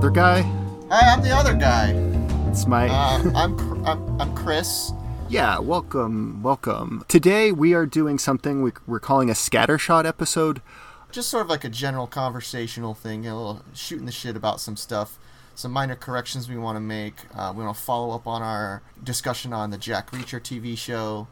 joined by that other guy. Hi, I'm the other guy. It's my. Uh, I'm, I'm I'm Chris. Yeah, welcome, welcome. Today we are doing something we, we're calling a scattershot episode. Just sort of like a general conversational thing, a little shooting the shit about some stuff, some minor corrections we want to make. Uh, we want to follow up on our discussion on the Jack Reacher TV show,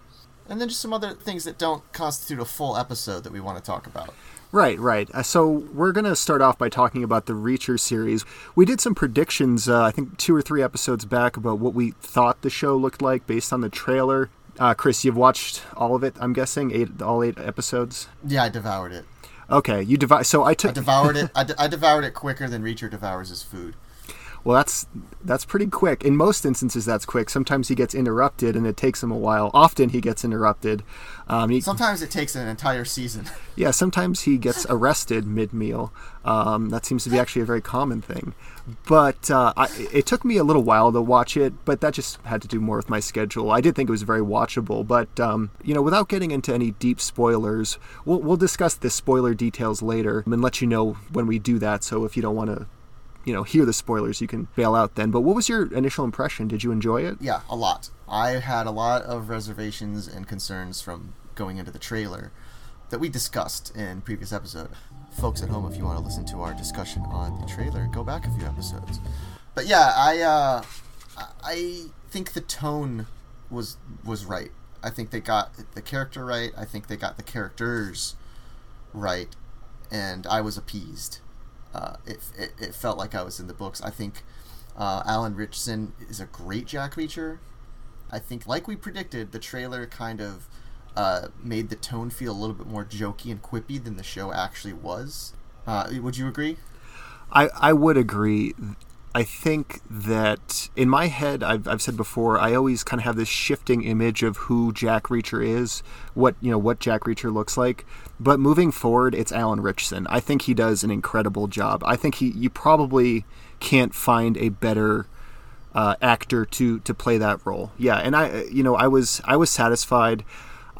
and then just some other things that don't constitute a full episode that we want to talk about. Right, right. Uh, so we're going to start off by talking about the Reacher series. We did some predictions, uh, I think two or three episodes back, about what we thought the show looked like based on the trailer. Uh, Chris, you've watched all of it, I'm guessing, eight, all eight episodes. Yeah, I devoured it. Okay, you devour. So I took. I devoured it. I, de- I devoured it quicker than Reacher devours his food. Well, that's that's pretty quick. In most instances, that's quick. Sometimes he gets interrupted, and it takes him a while. Often he gets interrupted. Um, he, sometimes it takes an entire season. Yeah, sometimes he gets arrested mid-meal. Um, that seems to be actually a very common thing. But uh, I, it took me a little while to watch it, but that just had to do more with my schedule. I did think it was very watchable, but um, you know, without getting into any deep spoilers, we'll, we'll discuss the spoiler details later and let you know when we do that. So if you don't want to you know hear the spoilers you can bail out then. But what was your initial impression? Did you enjoy it? Yeah a lot. I had a lot of reservations and concerns from going into the trailer that we discussed in previous episode. Folks at home if you want to listen to our discussion on the trailer go back a few episodes. But yeah i uh i think the tone was was right. I think they got the character right. I think they got the characters right. And i was appeased uh, it, it, it, felt like I was in the books. I think uh, Alan Ritchson is a great Jack Reacher. I think, like we predicted, the trailer kind of uh, made the tone feel a little bit more jokey and quippy than the show actually was. Uh, would you agree? I, I would agree. I think that in my head, I've, I've said before, I always kind of have this shifting image of who Jack Reacher is, what you know, what Jack Reacher looks like. But moving forward, it's Alan Ritchson. I think he does an incredible job. I think he, you probably can't find a better uh, actor to to play that role. Yeah, and I, you know, I was I was satisfied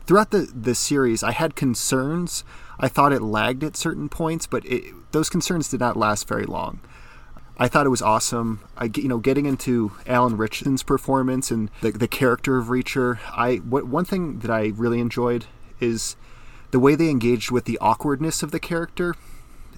throughout the the series. I had concerns. I thought it lagged at certain points, but it, those concerns did not last very long. I thought it was awesome. I, you know, getting into Alan Ritchson's performance and the, the character of Reacher. I what, one thing that I really enjoyed is the way they engaged with the awkwardness of the character.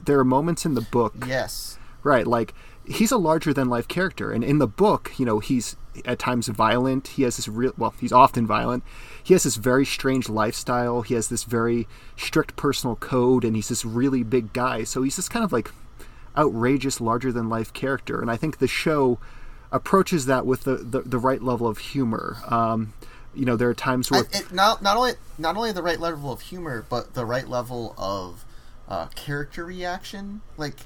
There are moments in the book, yes, right, like he's a larger than life character, and in the book, you know, he's at times violent. He has this real, well, he's often violent. He has this very strange lifestyle. He has this very strict personal code, and he's this really big guy. So he's just kind of like outrageous, larger than life character. And I think the show approaches that with the, the, the right level of humor. Um, you know, there are times where it, not not only not only the right level of humor, but the right level of uh, character reaction. Like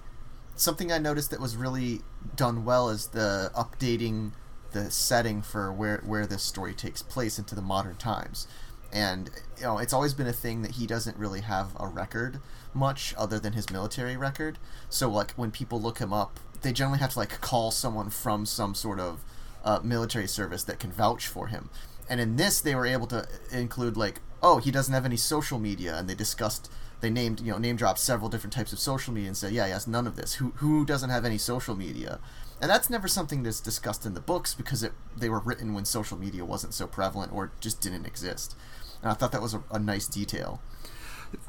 something I noticed that was really done well is the updating the setting for where where this story takes place into the modern times. And you know, it's always been a thing that he doesn't really have a record much other than his military record. So like when people look him up, they generally have to like call someone from some sort of uh, military service that can vouch for him. And in this, they were able to include like, oh, he doesn't have any social media, and they discussed, they named, you know, name dropped several different types of social media and said, yeah, he has none of this. Who who doesn't have any social media? And that's never something that's discussed in the books because it they were written when social media wasn't so prevalent or just didn't exist. And I thought that was a, a nice detail.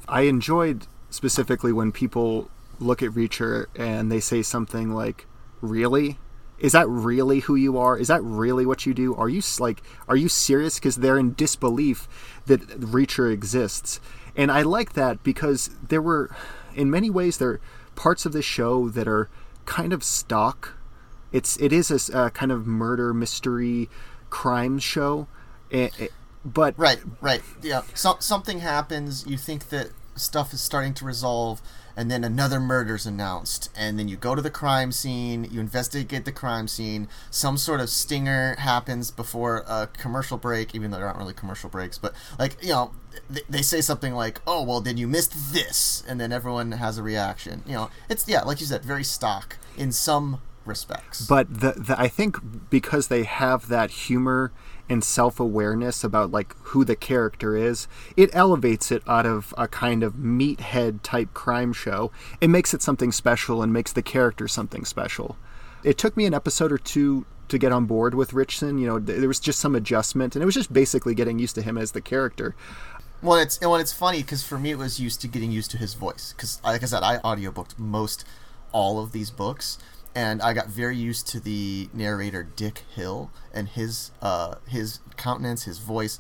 I enjoyed specifically when people look at Reacher and they say something like, "Really? Is that really who you are? Is that really what you do? Are you like, are you serious?" Because they're in disbelief that Reacher exists, and I like that because there were, in many ways, there are parts of the show that are kind of stock. It's it is a, kind of murder mystery crime show. It, it, but right, right, yeah. So, something happens. You think that stuff is starting to resolve and then another murder's announced. And then you go to the crime scene you investigate the crime scene. Some sort of stinger happens before a commercial break even though there aren't really commercial breaks but like you know they, they say something like oh well then you missed this and then everyone has a reaction. You know it's yeah like you said very stock in some respects. But the, the I think because they have that humor and self-awareness about like who the character is, it elevates it out of a kind of meathead type crime show. It makes it something special and makes the character something special. It took me an episode or two to get on board with Ritchson. You know, there was just some adjustment, and it was just basically getting used to him as the character. Well, it's when it's funny because for me it was used to getting used to his voice because, like I said, I audiobooked most all of these books, and I got very used to the narrator Dick Hill and his uh, his countenance, his voice,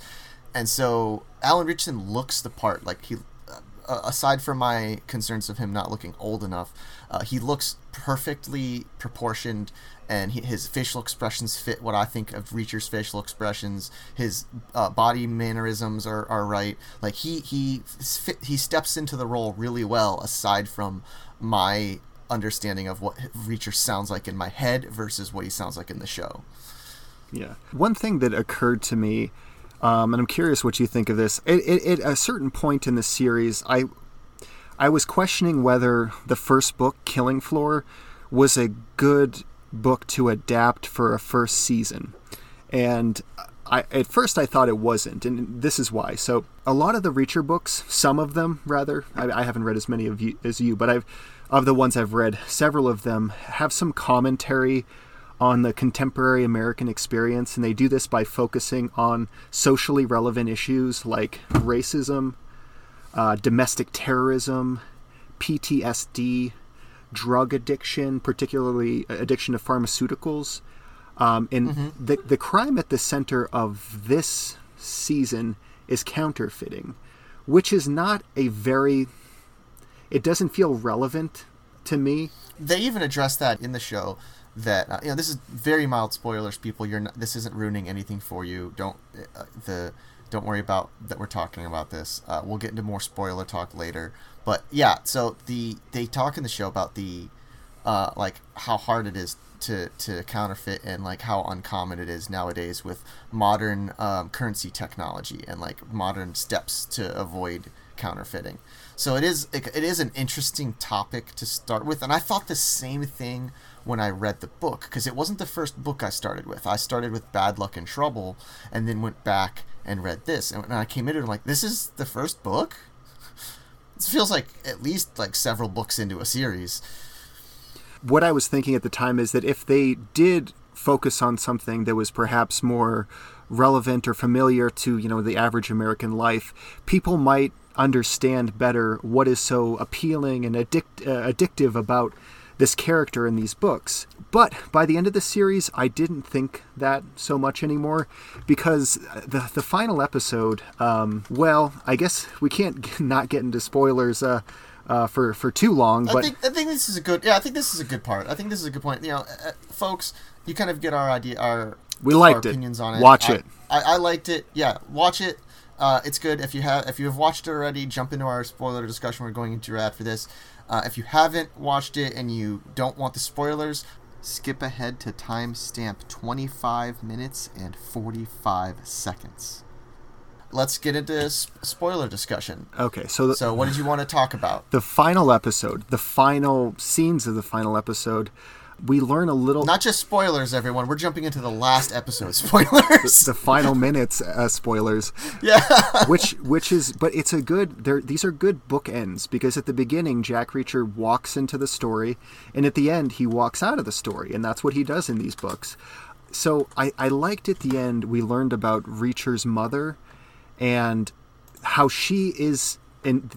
and so Alan Ritchson looks the part. Like he, uh, aside from my concerns of him not looking old enough, uh, he looks perfectly proportioned and he, his facial expressions fit what I think of Reacher's facial expressions. His uh, body mannerisms are, are right. Like he he he steps into the role really well. Aside from my understanding of what Reacher sounds like in my head versus what he sounds like in the show. Yeah. One thing that occurred to me, um, and I'm curious what you think of this. At a certain point in the series, I I was questioning whether the first book, Killing Floor, was a good book to adapt for a first season. And I, at first I thought it wasn't, and this is why. So a lot of the Reacher books, some of them rather, I, I haven't read as many of you as you, but I've of the ones I've read, several of them have some commentary on the contemporary American experience, and they do this by focusing on socially relevant issues like racism, uh, domestic terrorism, PTSD, drug addiction, particularly addiction to pharmaceuticals. Um, and mm-hmm. the, the crime at the center of this season is counterfeiting, which is not a very, it doesn't feel relevant to me. They even address that in the show that uh, you know this is very mild spoilers people you're not, this isn't ruining anything for you don't uh, the don't worry about that we're talking about this uh, we'll get into more spoiler talk later but yeah, so the they talk in the show about the uh, like how hard it is to to counterfeit and like how uncommon it is nowadays with modern um, currency technology and like modern steps to avoid counterfeiting. So it is it, it is an interesting topic to start with, and I thought the same thing when I read the book because it wasn't the first book I started with. I started with Bad Luck and Trouble, and then went back and read this, and when I came into it, I'm like, this is the first book it feels like at least like several books into a series. What I was thinking at the time is that if they did focus on something that was perhaps more relevant or familiar to you know the average American life, people might understand better what is so appealing and addict, uh, addictive about this character in these books. But by the end of the series, I didn't think that so much anymore because the the final episode. Um, well, I guess we can't not get into spoilers. Uh, uh, for for too long, but I think, I think this is a good. Yeah, I think this is a good part. I think this is a good point. You know, uh, uh folks, you kind of get our idea, our we liked our opinions it. on it. Watch I, it. I, I, liked it. Yeah, watch it. Uh, it's good if you have if you have watched it already. Jump into our spoiler discussion. We're going into ad for this. Uh, if you haven't watched it and you don't want the spoilers, skip ahead to timestamp 25 minutes and 45 seconds. Let's get into spoiler discussion. Okay, so the, so what did you want to talk about? The final episode, the final scenes of the final episode we learn a little. Not just spoilers, everyone. We're jumping into the last episode spoilers. the, the final minutes uh, spoilers. Yeah. which which is, but it's a good. These are good bookends because at the beginning, Jack Reacher walks into the story, and at the end, he walks out of the story, and that's what he does in these books. So I, I liked at the end we learned about Reacher's mother, and how she is in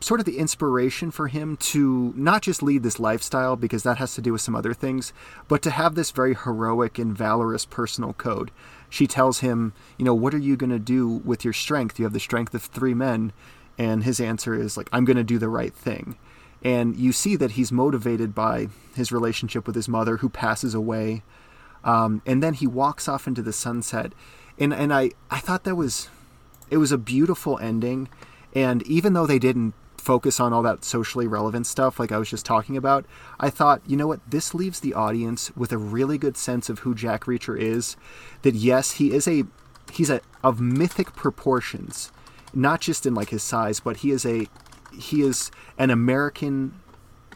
sort of the inspiration for him to not just lead this lifestyle because that has to do with some other things, but to have this very heroic and valorous personal code. She tells him, you know, what are you going to do with your strength? You have the strength of three men. And his answer is like, I'm going to do the right thing. And you see that he's motivated by his relationship with his mother, who passes away. Um, and then he walks off into the sunset. And, and I, I thought that was, it was a beautiful ending. And even though they didn't focus on all that socially relevant stuff like I was just talking about, I thought, you know what, this leaves the audience with a really good sense of who Jack Reacher is. That yes, he is a he's a of mythic proportions, not just in like his size, but he is a he is an American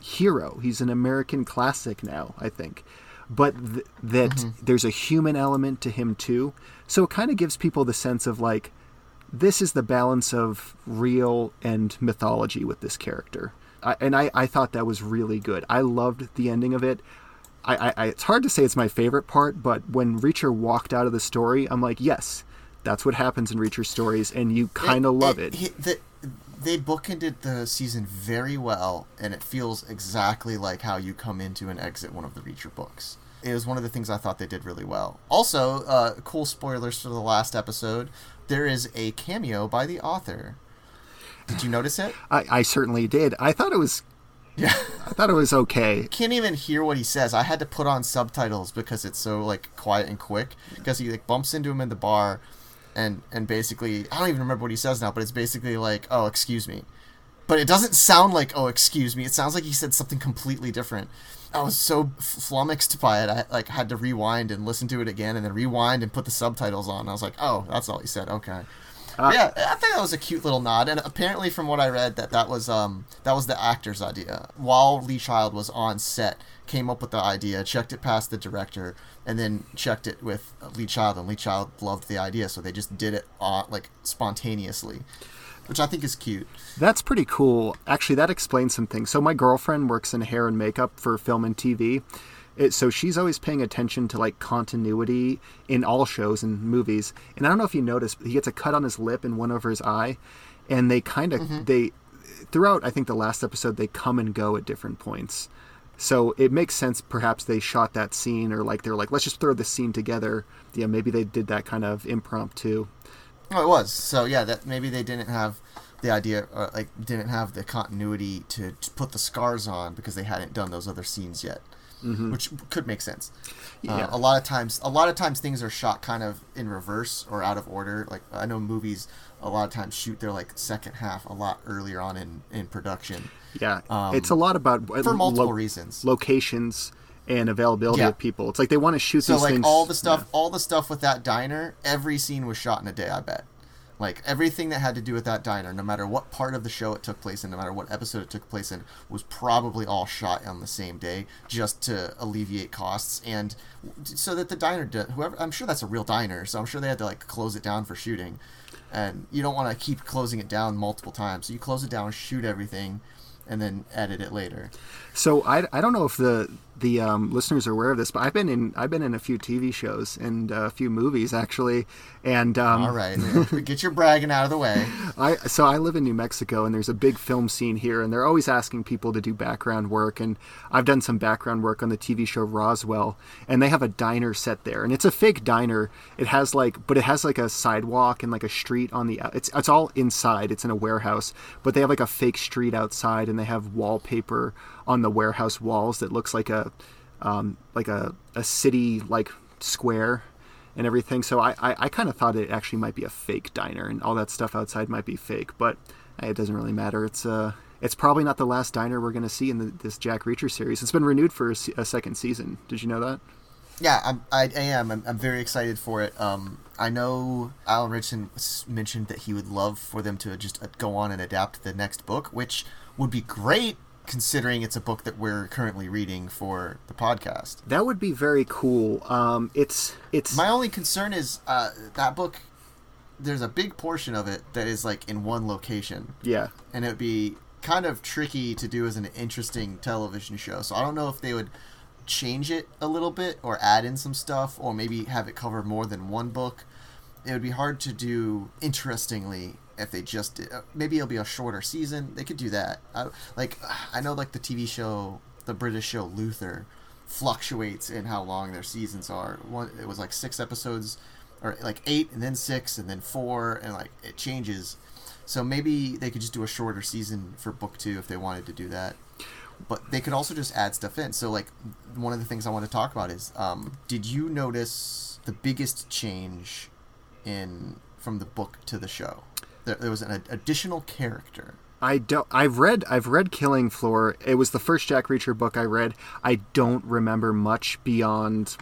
hero. He's an American classic now, I think. but th- that Mm-hmm. there's a human element to him too. So it kind of gives people the sense of like this is the balance of real and mythology with this character. I, and I, I thought that was really good. I loved the ending of it. I, I, it's hard to say it's my favorite part, but when Reacher walked out of the story, I'm like, yes, that's what happens in Reacher stories, and you kind of love it. he- the- they bookended the season very well, and it feels exactly like how you come into and exit one of the Reacher books. It was one of the things I thought they did really well. Also, uh, cool spoilers for the last episode. There is a cameo by the author. Did you notice it? I, I certainly did. I thought it was, Yeah. I thought it was okay. can't even hear what he says. I had to put on subtitles because it's so like quiet and quick. Because he like bumps into him in the bar, and and basically I don't even remember what he says now, but it's basically like, "Oh, excuse me," but it doesn't sound like "Oh, excuse me." It sounds like he said something completely different. I was so flummoxed by it. I like had to rewind and listen to it again, and then rewind and put the subtitles on. I was like, "Oh, that's all he said." Okay. yeah, I think that was a cute little nod, and apparently, from what I read, that that was um that was the actor's idea. While Lee Child was on set, came up with the idea, checked it past the director, and then checked it with Lee Child, and Lee Child loved the idea, so they just did it on like spontaneously, which I think is cute. That's pretty cool. Actually, that explains some things. So my girlfriend works in hair and makeup for film and TV. It, so she's always paying attention to like continuity in all shows and movies. And I don't know if you noticed, he gets a cut on his lip and one over his eye, and they kind of mm-hmm. they throughout. I think the last episode they come and go at different points. So it makes sense. Perhaps they shot that scene, or like they're like, let's just throw this scene together. Yeah, maybe they did that kind of impromptu. Oh, it was. So yeah, that maybe they didn't have the idea, uh, like didn't have the continuity to, to put the scars on because they hadn't done those other scenes yet, which could make sense. Yeah. Uh, a lot of times, a lot of times things are shot kind of in reverse or out of order. Like I know movies, a lot of times shoot their like second half a lot earlier on in in production Yeah, Um, it's a lot about for multiple reasons. locations and availability Yeah. of people. It's like they want to shoot So these like things. all the stuff, all the stuff with that diner, every scene was shot in a day. I bet. Like everything that had to do with that diner, no matter what part of the show it took place in, no matter what episode it took place in, was probably all shot on the same day, just to alleviate costs and so that the diner, did, whoever, I'm sure that's a real diner, so I'm sure they had to like close it down for shooting, and you don't want to keep closing it down multiple times. So you close it down, shoot everything, and then edit it later. So I, I don't know if the the um, listeners are aware of this, but I've been in I've been in a few TV shows and uh, a few movies actually, and um, All right, get your bragging out of the way. I so I live in New Mexico and there's a big film scene here and they're always asking people to do background work and I've done some background work on the TV show Roswell and they have a diner set there and it's a fake diner. It has like but it has like a sidewalk and like a street on the it's it's all inside. It's in a warehouse, but they have like a fake street outside and they have wallpaper on the warehouse walls that looks like a um, like a, a city like square and everything. So I, I, I kind of thought it actually might be a fake diner and all that stuff outside might be fake, but eh, it doesn't really matter. It's uh it's probably not the last diner we're going to see in the, this Jack Reacher series. It's been renewed for a, a second season. Did you know that? Yeah, I'm, I, I am. I'm, I'm very excited for it. Um, I know Alan Ritchson mentioned that he would love for them to just uh, go on and adapt the next book, which would be great considering it's a book that we're currently reading for the podcast. That would be very cool. Um, it's it's My only concern is uh, that book. There's a big portion of it that is like in one location, yeah. and it would be kind of tricky to do as an interesting television show. So I don't know if they would change it a little bit or add in some stuff or maybe have it cover more than one book. It would be hard to do interestingly if they just did, uh, maybe it'll be a shorter season. They could do that. I, like I know like the TV show, the British show Luther fluctuates in how long their seasons are. One it was like 6 episodes or like 8 and then 6 and then 4 and like it changes. So maybe they could just do a shorter season for book 2 if they wanted to do that but they could also just add stuff in. So, like, one of the things I want to talk about is, um, did you notice the biggest change in from the book to the show? There, there was an additional character. I don't. I've read. I've read Killing Floor. It was the first Jack Reacher book I read. I don't remember much beyond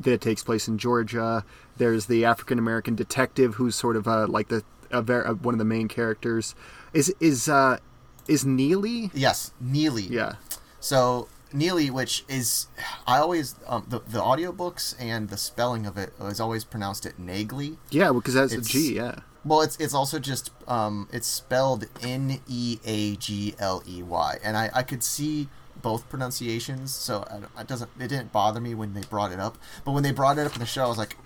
that it takes place in Georgia. There's the African American detective who's sort of uh, like the a ver- uh, one of the main characters. Is is uh, is Neely? Yes, Neely. Yeah. So Neely, which is I always um, the the audiobooks and the spelling of it is always pronounced it Nagley. Yeah, because that's a It's- G. Yeah. Well, it's it's also just um, it's spelled N E A G L E Y, and I, I could see both pronunciations, so I it doesn't it didn't bother me when they brought it up. But when they brought it up in the show, I was like,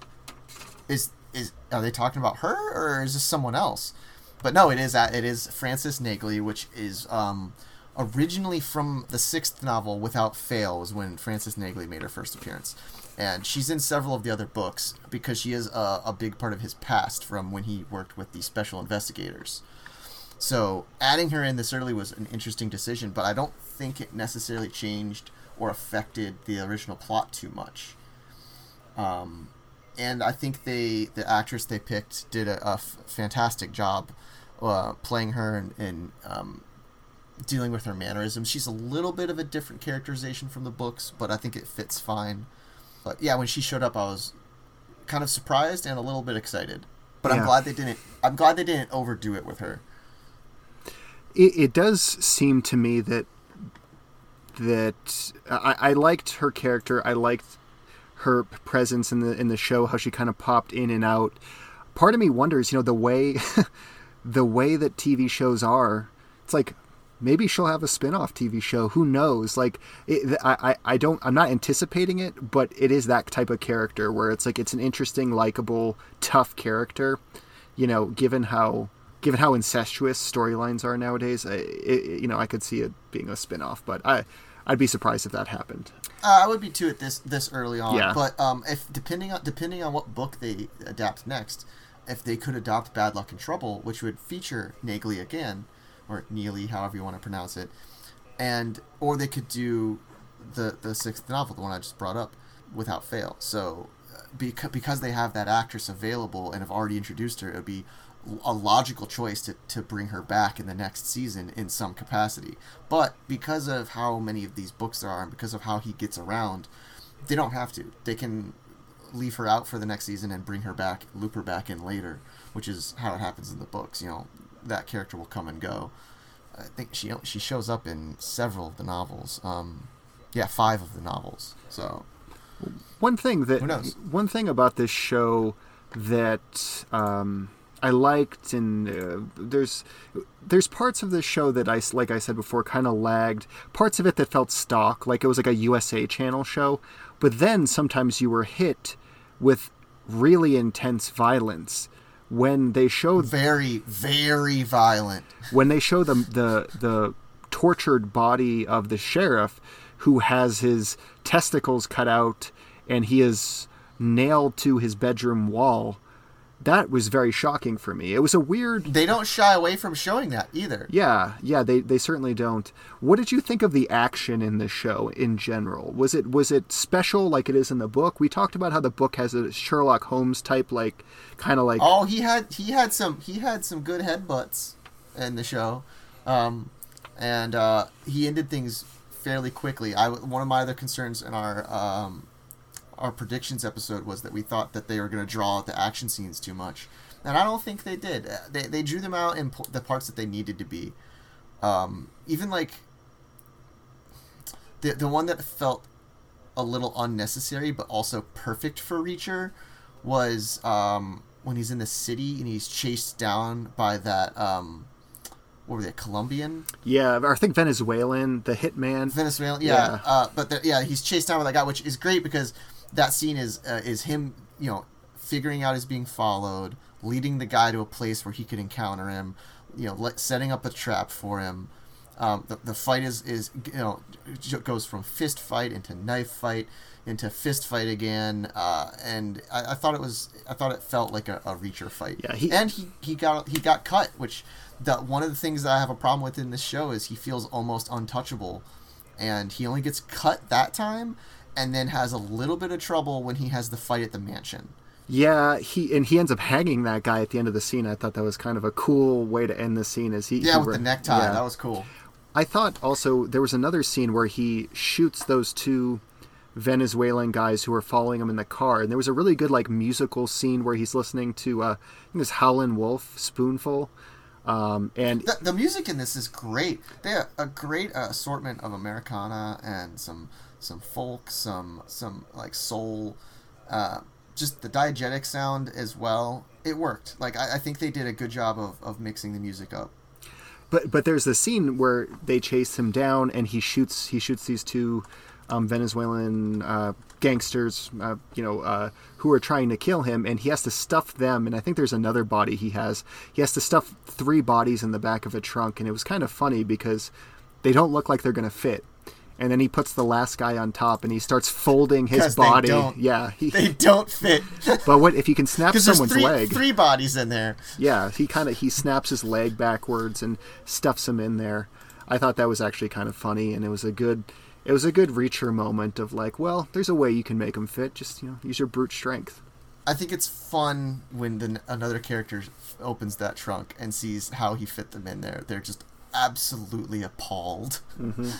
is is are they talking about her or is this someone else? But no, it is uh, it is Frances Nagley, which is um, originally from the sixth novel, Without Fail, was when Frances Nagley made her first appearance, and she's in several of the other books because she is a, a big part of his past from when he worked with the special investigators. So adding her in this early was an interesting decision, but I don't think it necessarily changed or affected the original plot too much. Um, and I think they the actress they picked did a, a f- fantastic job uh, playing her and, and um, dealing with her mannerisms. She's a little bit of a different characterization from the books, but I think it fits fine. But yeah, when she showed up, I was kind of surprised and a little bit excited. But I'm glad they didn't. I'm glad they didn't overdo it with her. it, it does seem to me that that I, I liked her character. I liked her presence in the in the show. How she kind of popped in and out. Part of me wonders, you know, the way the way that TV shows are. It's like maybe she'll have a spin-off TV show. Who knows? Like it, I, I I don't. I'm not anticipating it, but it is that type of character where it's like it's an interesting, likable, tough character. You know, given how given how incestuous storylines are nowadays, I, it, you know, I could see it being a spin-off, but I, I'd be surprised if that happened. Uh, I would be too at this this early on. Yeah. But um, if depending on depending on what book they adapt next, if they could adopt Bad Luck and Trouble, which would feature Nagley again, or Neely, however you want to pronounce it, and or they could do the the sixth novel, the one I just brought up, without fail. So uh, because because they have that actress available and have already introduced her, it would be a logical choice to, to bring her back in the next season in some capacity. But because of how many of these books there are and because of how he gets around, they don't have to. They can leave her out for the next season and bring her back, loop her back in later, which is how it happens in the books. You know, that character will come and go. I think she she shows up in several of the novels. Um, yeah, five of the novels. So One thing that Who knows? one thing about this show that um, I liked, and uh, there's there's parts of this show that I like I said before kind of lagged. Parts of it that felt stock, like it was like a USA Channel show. But then sometimes you were hit with really intense violence when they showed very very violent. when they show the the the tortured body of the sheriff who has his testicles cut out and he is nailed to his bedroom wall that was very shocking for me. It was a weird They don't shy away from showing that either. yeah yeah they, they certainly don't. What did you think of the action in the show in general? Was it was it special like it is in the book? We talked about how the book has a sherlock holmes type like kind of like Oh, he had he had some he had some good headbutts in the show, um, and uh, he ended things fairly quickly. I one of my other concerns in our um, our predictions episode was that we thought that they were going to draw out the action scenes too much, and I don't think they did. Uh, They they drew them out in po- the parts that they needed to be. Um, even like the the one that felt a little unnecessary but also perfect for Reacher was um, when he's in the city and he's chased down by that um, what were they Colombian yeah i think venezuelan the hitman Venezuelan yeah, Yeah. Uh, but the, yeah he's chased down by that guy which is great because that scene is uh, is him you know figuring out he's being followed leading the guy to a place where he could encounter him you know let, setting up a trap for him. Um, the, the fight is is you know goes from fist fight into knife fight into fist fight again uh, and I, I thought it was I thought it felt like a, a reacher fight. Yeah, he- and he, he got he got cut which the, one of the things that I have a problem with in this show is he feels almost untouchable. And he only gets cut that time and then has a little bit of trouble when he has the fight at the mansion Yeah, he and he ends up hanging that guy at the end of the scene. I thought that was kind of a cool way to end the scene. As he yeah he with re- the necktie yeah. that was cool I thought also there was another scene where he shoots those two Venezuelan guys who are following him in the car, and there was a really good like musical scene where he's listening to uh, I think it's Howlin' Wolf Spoonful. Um, and The, the music in this is great. They have a great uh, assortment of Americana and some some folk, some some like soul, uh, just the diegetic sound as well. It worked. Like I, I think they did a good job of, of mixing the music up. but but there's the scene where they chase him down and he shoots he shoots these two um, Venezuelan uh, gangsters, uh, you know, uh, who are trying to kill him, and he has to stuff them. And I think there's another body he has. He has to stuff three bodies in the back of a trunk, and it was kind of funny because they don't look like they're going to fit. And then he puts the last guy on top, and he starts folding his body. Yeah, he, They don't fit but what if you can snap someone's three leg? three bodies in there. Yeah, he kind of he snaps his leg backwards and stuffs him in there. I thought that was actually kind of funny, and it was a good it was a good reacher moment of like, well, there's a way you can make them fit. Just you know, use your brute strength. I think it's fun when the, another character opens that trunk and sees how he fit them in there. They're just absolutely appalled. Mm-hmm.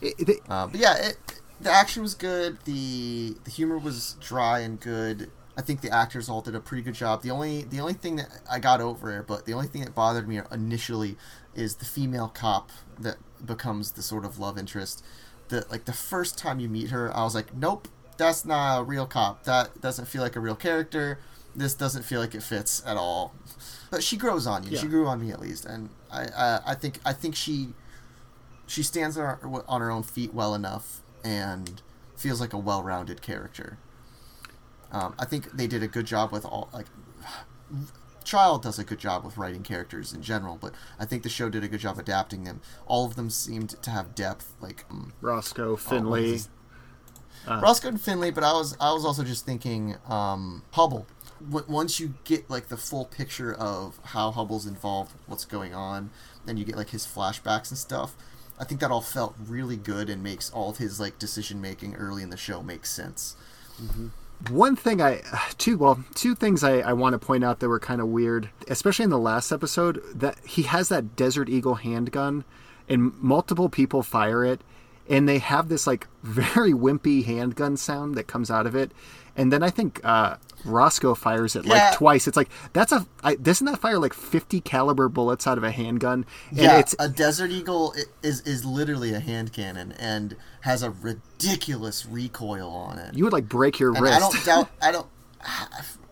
It, it, Uh, but yeah, it, the action was good. the The humor was dry and good. I think the actors all did a pretty good job. The only the only thing that I got over it, but the only thing that bothered me initially is the female cop that becomes the sort of love interest. The like the first time you meet her, I was like, nope, that's not a real cop. That doesn't feel like a real character. This doesn't feel like it fits at all. But she grows on you. Yeah. She grew on me at least, and I I, I think I think she she stands on her, on her own feet well enough and feels like a well-rounded character. Um, I think they did a good job with all like Child does a good job with writing characters in general, but I think the show did a good job adapting them. All of them seemed to have depth, like um, Roscoe Finley. his- Roscoe and Finley. But I was I was also just thinking um, Hubble. W- once you get like the full picture of how Hubble's involved, what's going on, and you get like his flashbacks and stuff. I think that all felt really good and makes all of his like decision making early in the show make sense. Mm-hmm. One thing I two well two things I, I want to point out that were kind of weird, especially in the last episode. That he has that Desert Eagle handgun, and multiple people fire it, and they have this like very wimpy handgun sound that comes out of it, and then I think uh, Roscoe fires it Yeah. like twice. It's like that's a I, doesn't that fire like fifty caliber bullets out of a handgun? And Yeah, it's a Desert Eagle is is literally a hand cannon and has a ridiculous recoil on it. you would like break your And wrist. I don't doubt. I don't.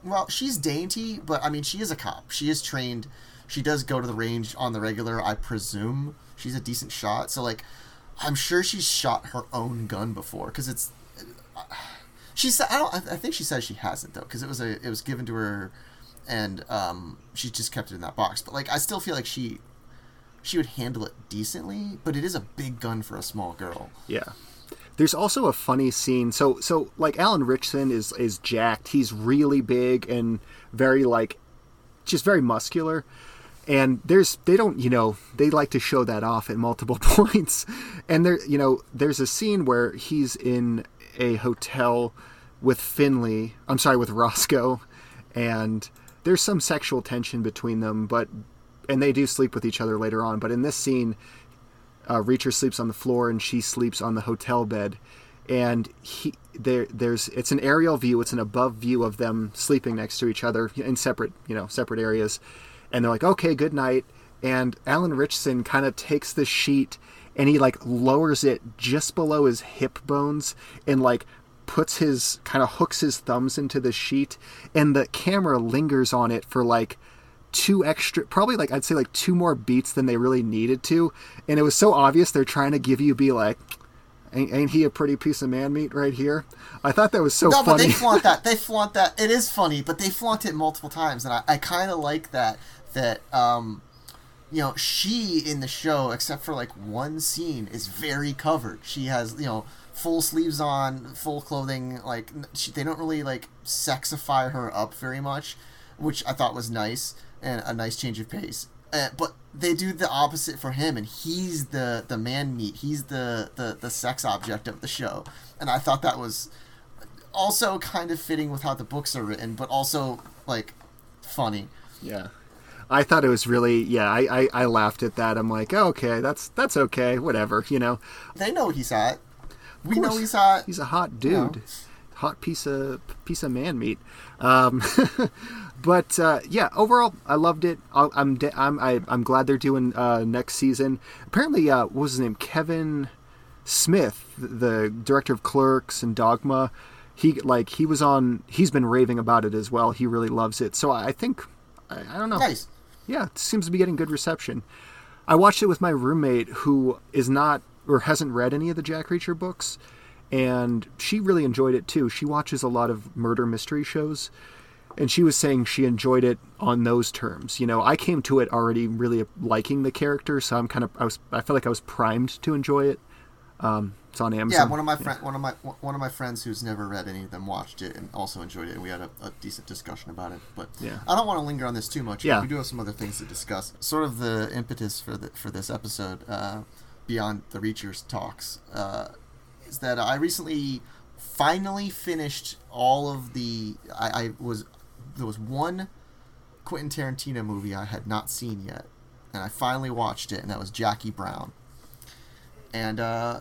Well, she's dainty, but I mean, she is a cop. She is trained. She does go to the range on the regular. I presume she's a decent shot. So like, I'm sure she's shot her own gun before because it's. She said, "I don't." I think she said she hasn't though, because it was a it was given to her, and um, she just kept it in that box. But like, I still feel like she, she would handle it decently. But it is a big gun for a small girl. Yeah. There's also a funny scene. So so like Alan Ritchson is is jacked. He's really big and very like just very muscular. And there's they don't, you know, they like to show that off at multiple points. And there, you know, there's a scene where he's in a hotel with Finley. I'm sorry, with Roscoe and there's some sexual tension between them, but and they do sleep with each other later on, but in this scene uh, Reacher sleeps on the floor and she sleeps on the hotel bed, and he there there's it's an aerial view, it's an above view of them sleeping next to each other in separate you know separate areas, and they're like okay good night, and Alan Ritchson kind of takes the sheet and he like lowers it just below his hip bones and like puts his kind of hooks his thumbs into the sheet and the camera lingers on it for like two extra probably like i'd say like two more beats than they really needed to and it was so obvious they're trying to give you be like ain't, ain't he a pretty piece of man meat right here i thought that was so funny. No, but they flaunt that. They flaunt that. It is funny, but they flaunt it multiple times, and I, I kind of like that. That um, you know, she in the show, except for like one scene, is very covered. She has you know full sleeves on, full clothing. Like she, they don't really like sexify her up very much, which I thought was nice and a nice change of pace. Uh, but they do the opposite for him, and he's the the man meat. He's the the the sex object of the show, and I thought that was also kind of fitting with how the books are written, but also like funny. yeah i thought it was really yeah i i, I laughed at that i'm like oh, okay that's that's okay whatever you know They know he's hot. We know he's hot. he's a hot dude hot piece of piece of man meat. Um, but uh, yeah, overall, I loved it. I'm de- I'm I, am i am glad they're doing uh, next season. Apparently, uh, what was his name? Kevin Smith, the director of Clerks and Dogma. He like he was on. He's been raving about it as well. He really loves it. So I think I, I don't know. Nice. Yeah, it seems to be getting good reception. I watched it with my roommate who is not or hasn't read any of the Jack Reacher books, and she really enjoyed it too. She watches a lot of murder mystery shows, and she was saying she enjoyed it on those terms. You know, I came to it already really liking the character, so I'm kind of I was I felt like I was primed to enjoy it. Um, it's on Amazon. Yeah, one of my friend, one of my one of my friends who's never read any of them watched it and also enjoyed it, and we had a, a decent discussion about it. But yeah. I don't want to linger on this too much. Yeah. we do have some other things to discuss. Sort of the impetus for the for this episode, uh, beyond the Reachers talks, uh, is that I recently finally finished all of the. I, I was there was one Quentin Tarantino movie I had not seen yet, and I finally watched it, and that was Jackie Brown. And uh,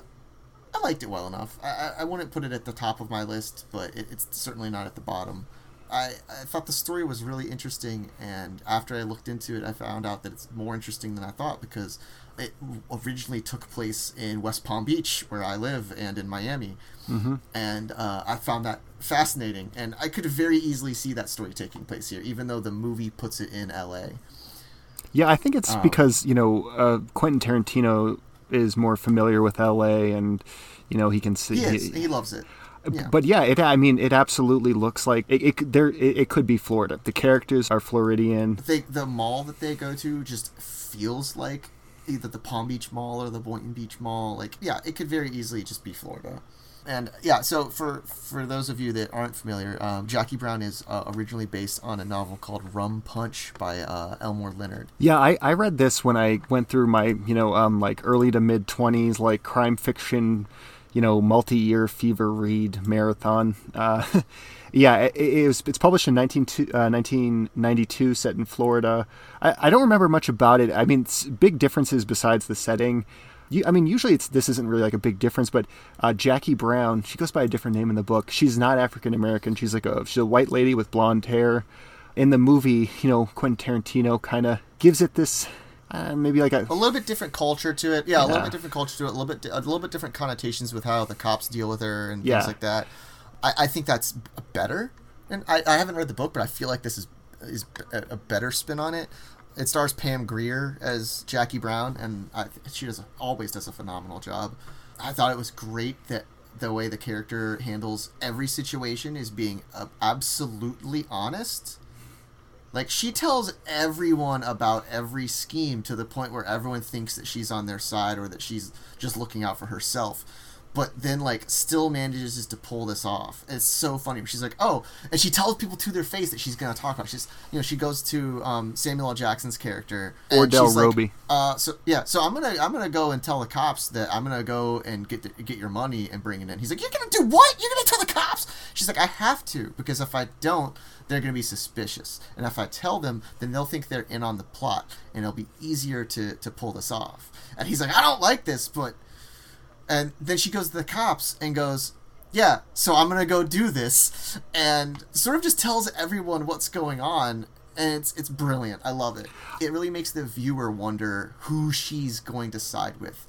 I liked it well enough. I, I wouldn't put it at the top of my list, but it, it's certainly not at the bottom. I, I thought the story was really interesting, and after I looked into it, I found out that it's more interesting than I thought because it originally took place in West Palm Beach, where I live, and in Miami. Mm-hmm. And uh, I found that fascinating, and I could very easily see that story taking place here, even though the movie puts it in LA. Yeah, I think it's Um, because you know uh, Quentin Tarantino is more familiar with L.A. and you know he can see. He is. He loves it. Uh, yeah. But yeah, it. I mean, it absolutely looks like it. it could- there, it, it could be Florida. The characters are Floridian. they, the mall that they go to just feels like either the Palm Beach Mall or the Boynton Beach Mall. Like, yeah, it could very easily just be Florida. And yeah, so for for those of you that aren't familiar, um, Jackie Brown is uh, originally based on a novel called Rum Punch by uh, Elmore Leonard. Yeah, I, I read this when I went through my you know um like early to mid twenties like crime fiction, you know multi year fever read marathon. Uh, yeah, it, it was it's published in 19, uh, 1992, set in Florida. I, I don't remember much about it. I mean, big differences besides the setting. You, I mean, usually it's this isn't really like a big difference, but uh, Jackie Brown, she goes by a different name in the book. She's not African American. She's like a she's a white lady with blonde hair. In the movie, you know, Quentin Tarantino kind of gives it this uh, maybe like a A little bit different culture to it. Yeah, a little bit different culture to it. A little bit a little bit different connotations with how the cops deal with her and Yeah. things like that. I, I think that's better. And I, I haven't read the book, but I feel like this is is a better spin on it. It stars Pam Grier as Jackie Brown, and I, she does always does a phenomenal job. I thought it was great that the way the character handles every situation is being absolutely honest. Like she tells everyone about every scheme to the point where everyone thinks that she's on their side or that she's just looking out for herself. But then like still manages to pull this off. It's so funny. She's like, "Oh," and she tells people to their face that she's going to talk about. She's, you know, she goes to um, Samuel L. Jackson's character, and Ordell she's like, Robbie. uh, so yeah, so I'm gonna I'm gonna go and tell the cops that I'm gonna go and get the, get your money and bring it in. He's like, you're gonna do what? You're gonna tell the cops? She's like, I have to because if I don't, they're gonna be suspicious, and if I tell them, then they'll think they're in on the plot, and it'll be easier to to pull this off. And he's like, I don't like this, but and then she goes to the cops and goes, "Yeah, so I'm gonna go do this," and sort of just tells everyone what's going on, and it's it's brilliant. I love it. It really makes the viewer wonder who she's going to side with.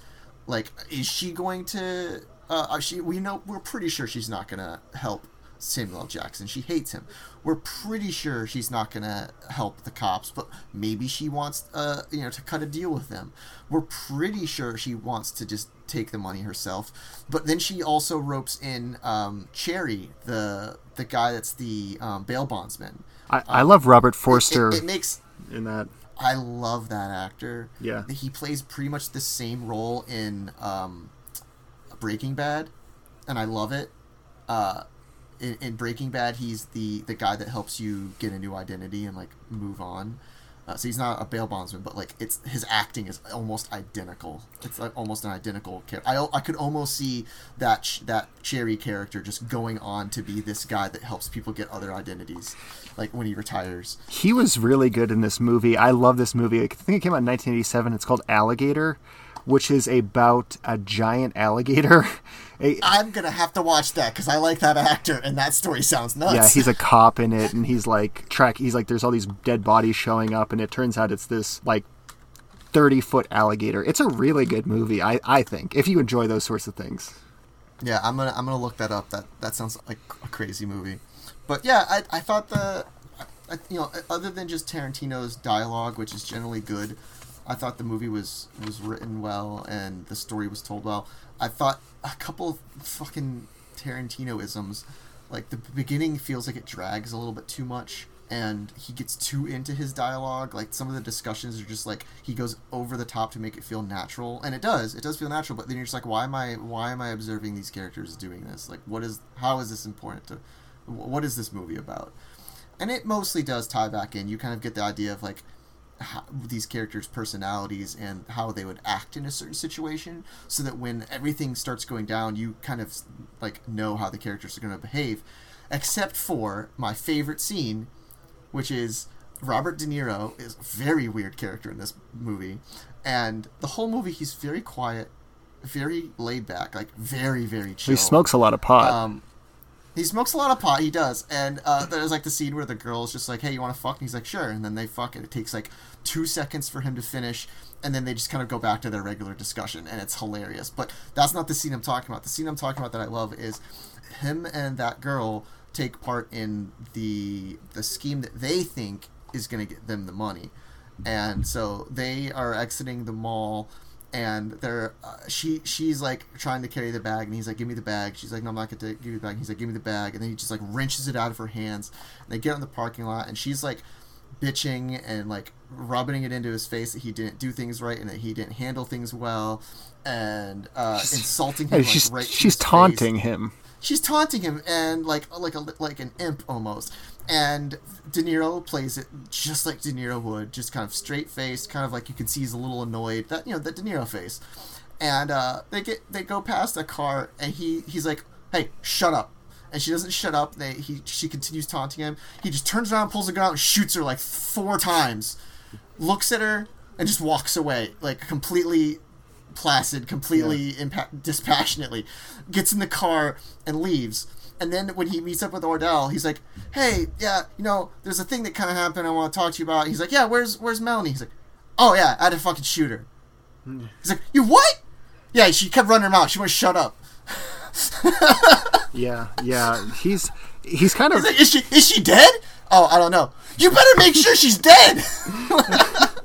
Like, is she going to? Uh, uh, she we know we're pretty sure she's not gonna help Samuel L. Jackson. She hates him. We're pretty sure she's not gonna help the cops, but maybe she wants, uh, you know, to cut a deal with them. We're pretty sure she wants to just take the money herself. But then she also ropes in um, Cherry, the the guy that's the um, bail bondsman. I, I love Robert It, Forster it makes in that. I love that actor. Yeah. He plays pretty much the same role in um, Breaking Bad, and I love it. Uh, in, in Breaking Bad, he's the the guy that helps you get a new identity and like move on. Uh, so he's not a bail bondsman, but like it's his acting is almost identical. It's like almost an identical character. I, I could almost see that that Cherry character just going on to be this guy that helps people get other identities, like when he retires. He was really good in this movie. I love this movie. I think it came out in 1987. It's called Alligator, which is about a giant alligator. A- I'm gonna have to watch that because I like that actor, and that story sounds nuts. yeah, he's a cop in it, and he's like track. He's like, there's all these dead bodies showing up, and it turns out it's this like thirty foot alligator. It's a really good movie, I I think, if you enjoy those sorts of things. Yeah, I'm gonna I'm gonna look that up. That that sounds like a crazy movie. But yeah, I I thought the, I, you know, other than just Tarantino's dialogue, which is generally good, I thought the movie was was written well and the story was told well. I thought a couple of fucking Tarantino isms, like the beginning feels like it drags a little bit too much. And he gets too into his dialogue. Like some of the discussions are just like he goes over the top to make it feel natural, and it does. It does feel natural. But then you're just like, why am I? Why am I observing these characters doing this? Like, what is? How is this important to? What is this movie about? And it mostly does tie back in. You kind of get the idea of like how, these characters' personalities and how they would act in a certain situation, so that when everything starts going down, you kind of like know how the characters are going to behave. Except for my favorite scene, which is Robert De Niro is a very weird character in this movie, and the whole movie he's very quiet, very laid back, like very very chill. He smokes a lot of pot. Um, he smokes a lot of pot. He does, and uh, there's like the scene where the girl is just like, "Hey, you want to fuck?" And he's like, "Sure," and then they fuck, and it takes like two seconds for him to finish, and then they just kind of go back to their regular discussion, and it's hilarious. But that's not the scene I'm talking about. The scene I'm talking about that I love is him and that girl take part in the the scheme that they think is going to get them the money, and so they are exiting the mall and they're uh, she she's like trying to carry the bag and he's like give me the bag. She's like no i'm not gonna give you the bag. He's like give me the bag. And then he just like wrenches it out of her hands. And they get in the parking lot and she's like bitching and like rubbing it into his face that he didn't do things right and that he didn't handle things well and uh, insulting him Hey, like, she's right she's his face. taunting him. she's taunting him and like like a like an imp almost. And De Niro plays it just like De Niro would, just kind of straight faced, kind of like you can see he's a little annoyed. That you know, the De Niro face. And uh, they get they go past a car and he he's like, "Hey, shut up." And she doesn't shut up. They he she continues taunting him. He just turns around, pulls a gun out, and shoots her like four times. Looks at her and just walks away, like completely placid, completely impa- dispassionately, gets in the car and leaves. And then when he meets up with Ordell, he's like, "Hey, yeah, you know, there's a thing that kind of happened. I want to talk to you about." He's like, "Yeah, where's where's Melanie?" He's like, "Oh yeah, I had to fucking shoot her." He's like, "You what?" Yeah, she kept running her mouth. She wouldn't shut up. Yeah, yeah. He's he's kind of He's like, "Is she is she dead?" Oh, I don't know. You better make sure she's dead.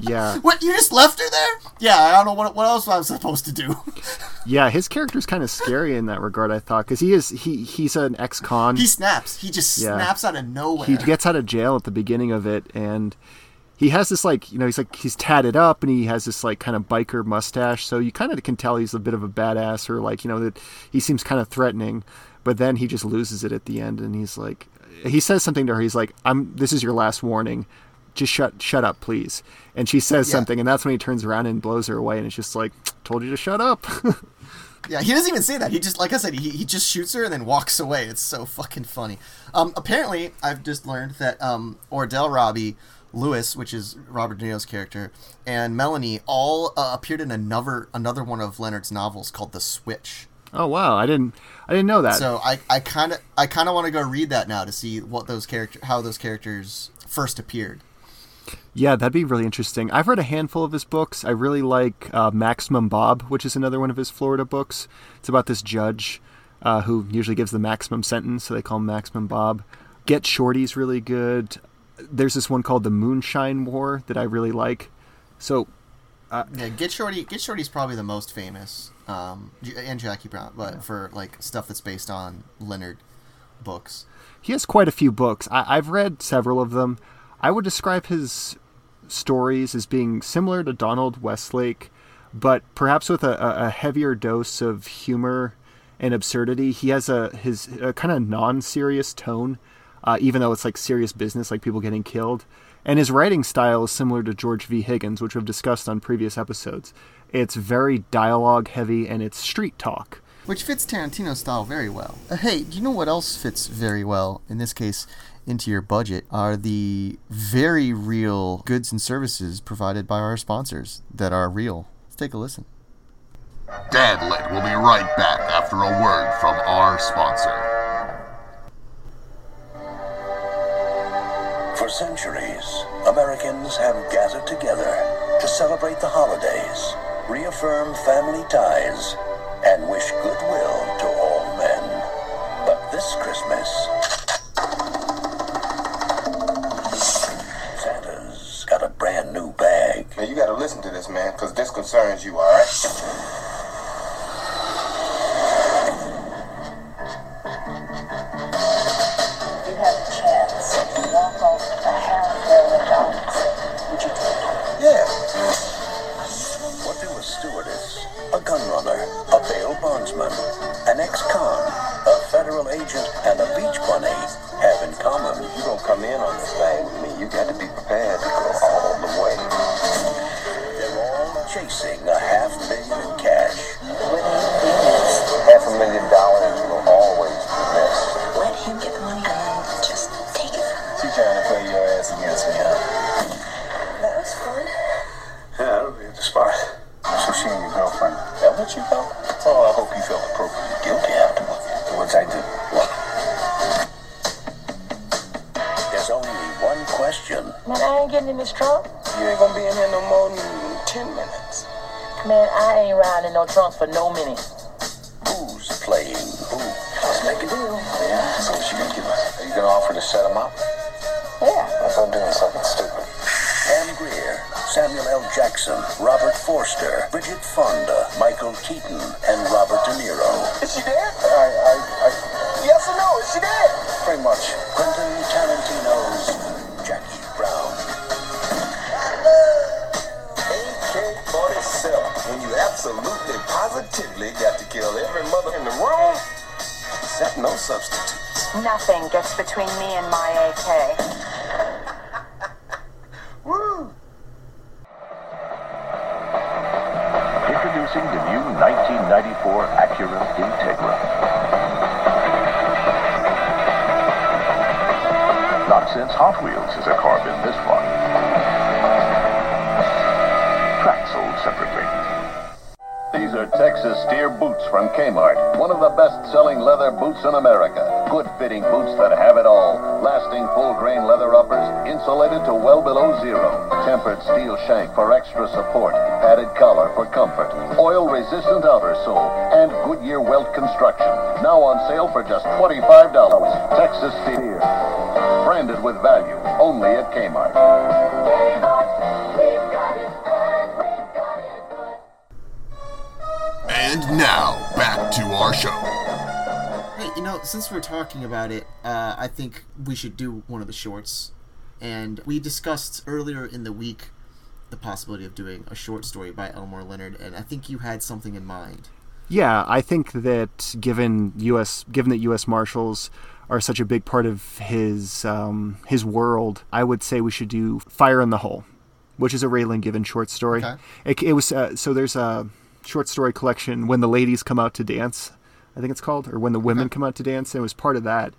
yeah, what? You just left her there? Yeah, I don't know what what else I'm supposed to do. yeah. His character's kind of scary in that regard. I thought because he is he he's an ex-con. he snaps. He just Yeah. snaps out of nowhere. he gets out of jail at the beginning of it and he has this like you know he's like he's tatted up and he has this like kind of biker mustache so you kind of can tell he's a bit of a badass or like you know that he seems kind of threatening but then he just loses it at the end and he's like he says something to her he's like i'm this is your last warning just shut shut up please and she says Yeah. something and that's when he turns around and blows her away and it's just like told you to shut up Yeah, he doesn't even say that. He just, like I said, he, he just shoots her and then walks away. It's so fucking funny. Um, apparently, I've just learned that um, Ordell Robbie, Louis, which is Robert De Niro's character, and Melanie all uh, appeared in another another one of Leonard's novels called The Switch. oh wow i didn't i didn't know that So I I kind of I kind of want to go read that now to see what those character how those characters first appeared. Yeah, that'd be really interesting. I've read a handful of his books. I really like uh, Maximum Bob, which is another one of his Florida books. It's about this judge uh, who usually gives the maximum sentence, so they call him Maximum Bob. Get Shorty's really good. There's this one called The Moonshine War that I really like. So, Yeah, Get Shorty Get Shorty's probably the most famous, um, and Jackie Brown, but for like stuff that's based on Leonard books. he has quite a few books. I- I've read several of them. I would describe his stories as being similar to Donald Westlake, but perhaps with a, a heavier dose of humor and absurdity. He has a his a kind of non-serious tone, uh, even though it's like serious business, like people getting killed. And his writing style is similar to George V. Higgins, which we've discussed on previous episodes. It's very dialogue heavy and it's street talk. which fits Tarantino's style very well. Uh, hey, do you know what else fits very well in this case? Into your budget are the very real goods and services provided by our sponsors that are real. Let's take a listen. Dadlit will be right back after a word from our sponsor. For centuries, Americans have gathered together to celebrate the holidays, reaffirm family ties, and wish goodwill to all men. But this Christmas, ex-con, a federal agent, and a beach bunny have in common? You gonna come in on this thing with me, you got to be prepared all a half million in cash. What do you? Half a million dollars will always be missed. Let him get the money and then just take it. She trying to play your ass against me, huh? That was fun. Yeah, that'll be at the spot. So she and your girlfriend, that what you felt? Oh, I hope you felt appropriately guilty afterward. Afterwards, I did. What? There's only one question. Man, I ain't getting in this trunk. You ain't gonna be in here no more than 10 minutes. Man, I ain't riding no trunk for no minute. Who's playing who? Let's make a deal. Yeah, so what you gonna give us? Are you gonna offer to set them up? Yeah. Let's not doing something stupid. Pam Grier, Samuel L. Jackson, Robert Forster, Bridget Fonda, Michael Keaton, and Robert De Niro. Is she there? I, I, I, yes or no? Is she there? Pretty much. Quentin absolutely, positively got to kill every mother in the room, except no substitutes. Nothing gets between me and my AK. Tempered steel shank for extra support. Padded collar for comfort. Oil-resistant outer sole. And Goodyear welt construction. Now on sale for just $25. Texas Steer. Branded with value. Only at Kmart. And now, back to our show. Hey, you know, since we're talking about it, uh, I think we should do one of the shorts. And we discussed earlier in the week the possibility of doing a short story by Elmore Leonard, and I think you had something in mind. Yeah, I think that given U.S. given that U.S. Marshals are such a big part of his um, his world, I would say we should do Fire in the Hole, which is a Raylan Given short story. Okay. It, it was uh, so there's a short story collection when the ladies come out to dance, I think it's called, or when the women come out to dance. And it was part of that.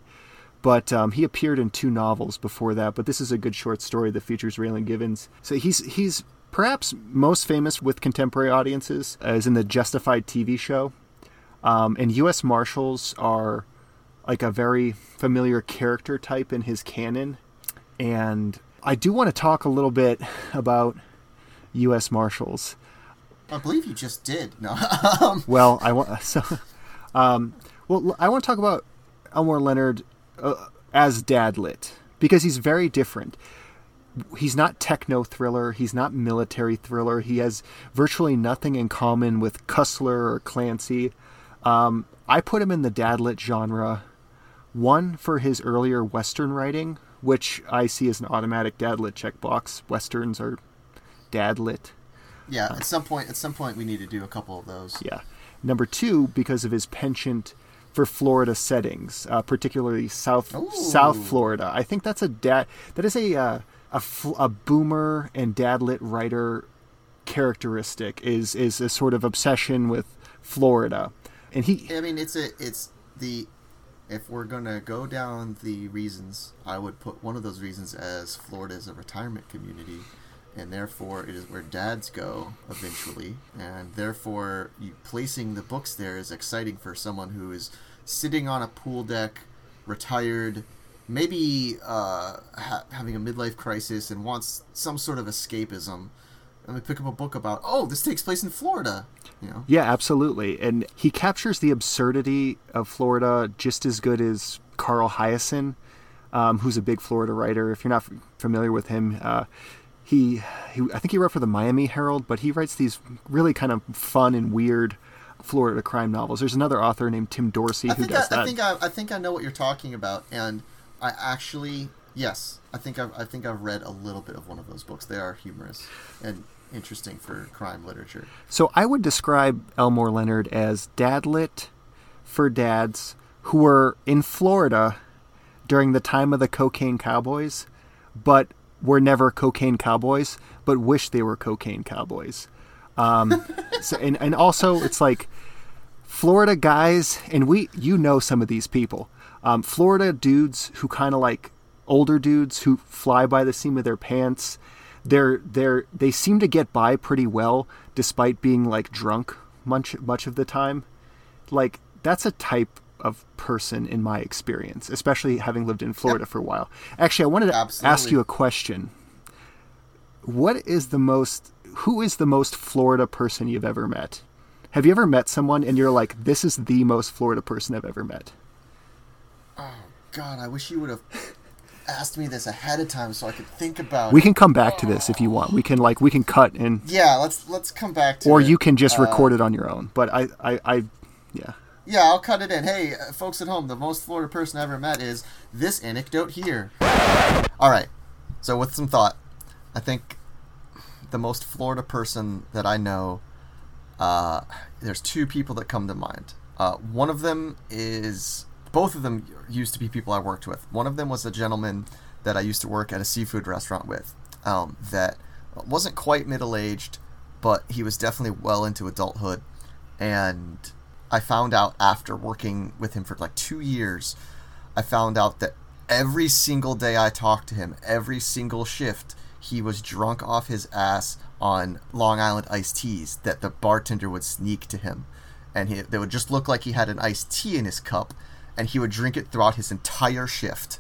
But um, he appeared in two novels before that. But this is a good short story that features Raylan Givens. So he's he's perhaps most famous with contemporary audiences as in the Justified TV show. Um, and U.S. Marshals are like a very familiar character type in his canon. And I do want to talk a little bit about U.S. Marshals. I believe you just did. No. um, Well, I want so. Um, well, I want to talk about Elmore Leonard uh, as Dadlit because he's very different. He's not techno thriller. He's not military thriller. He has virtually nothing in common with Cussler or Clancy. Um, I put him in the Dadlit genre. One for his earlier Western writing, which I see as an automatic Dadlit checkbox. Westerns are Dadlit. yeah, at some point, at some point, we need to do a couple of those. Yeah. Number two, because of his penchant for Florida settings, uh, particularly South Ooh. South Florida. I think that's a dad. That is a uh, a, fl- a boomer and dadlit writer characteristic. Is is a sort of obsession with Florida, and he I mean, it's a it's the if we're gonna go down the reasons, I would put one of those reasons as Florida is a retirement community, and therefore it is where dads go eventually, and therefore you, placing the books there is exciting for someone who is sitting on a pool deck, retired, maybe uh, ha- having a midlife crisis and wants some sort of escapism. And we pick up a book about, oh, this takes place in Florida. You know, Yeah, absolutely. And he captures the absurdity of Florida just as good as Carl Hiaasen, um, who's a big Florida writer. If you're not f- familiar with him, uh, he, he I think he wrote for the Miami Herald, but he writes these really kind of fun and weird Florida crime novels. There's another author named Tim Dorsey who think I, does that. I think I, I think I know what you're talking about, and I actually yes, I think I've, I think I've read a little bit of one of those books. They are humorous and interesting for crime literature. So I would describe Elmore Leonard as dadlit for dads who were in Florida during the time of the cocaine cowboys, but were never cocaine cowboys, but wish they were cocaine cowboys. Um, so, and, and also, it's like Florida guys, and we, you know, some of these people. Um, Florida dudes who kind of like older dudes who fly by the seam of their pants. They're they're they seem to get by pretty well despite being like drunk much much of the time. Like that's a type of person in my experience, especially having lived in Florida for a while. Actually, I wanted to ask you a question. What is the most who is the most Florida person you've ever met? Have you ever met someone and you're like, this is the most Florida person I've ever met? Oh God, I wish you would have asked me this ahead of time so I could think about. We it. can come back to this if you want. We can like we can cut and Yeah, let's let's come back to. or it. you can just Uh, record it on your own. But I I, I yeah. Yeah, I'll cut it in. Hey, uh, folks at home, the most Florida person I ever met is this anecdote here. All right. So, with some thought, I think the most Florida person that I know, uh, there's two people that come to mind. Uh, one of them is, both of them used to be people I worked with. One of them was a gentleman that I used to work at a seafood restaurant with um, that wasn't quite middle aged, but he was definitely well into adulthood. And I found out after working with him for like two years, I found out that every single day I talked to him, every single shift, he was drunk off his ass on Long Island iced teas that the bartender would sneak to him. And he, they would just look like he had an iced tea in his cup, and he would drink it throughout his entire shift.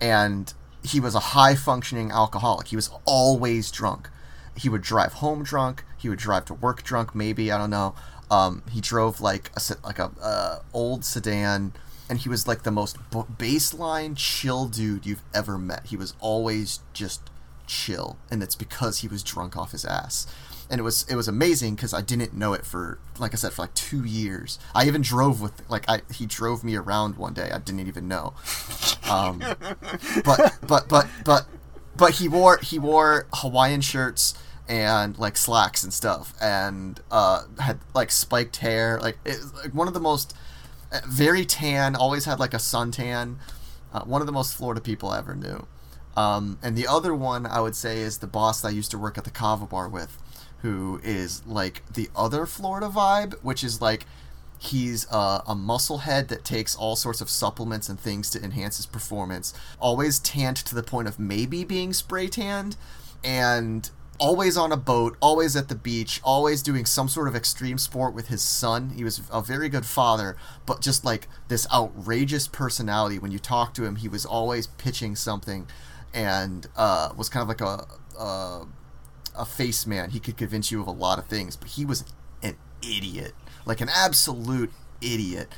And he was a high functioning alcoholic. He was always drunk. He would drive home drunk. He would drive to work drunk. Maybe I don't know. Um, he drove like a like a uh, old sedan, and he was like the most b- baseline chill dude you've ever met. He was always just chill, and it's because he was drunk off his ass. And it was it was amazing because I didn't know it for like I said for like two years. I even drove with like I he drove me around one day. I didn't even know. Um, but but but but but he wore he wore Hawaiian shirts and like slacks and stuff and uh had like spiked hair like it like one of the most uh, very tan always had like a suntan uh, one of the most Florida people I ever knew um, and the other one I would say is the boss that I used to work at the Kava bar with who is like the other Florida vibe which is like He's uh, a muscle head that takes all sorts of supplements and things to enhance his performance. Always tanned to the point of maybe being spray tanned, and always on a boat, always at the beach, always doing some sort of extreme sport with his son. He was a very good father, but just like this outrageous personality. When you talk to him, he was always pitching something, and uh, was kind of like a. a a face man. He could convince you of a lot of things, but he was an idiot, like an absolute idiot.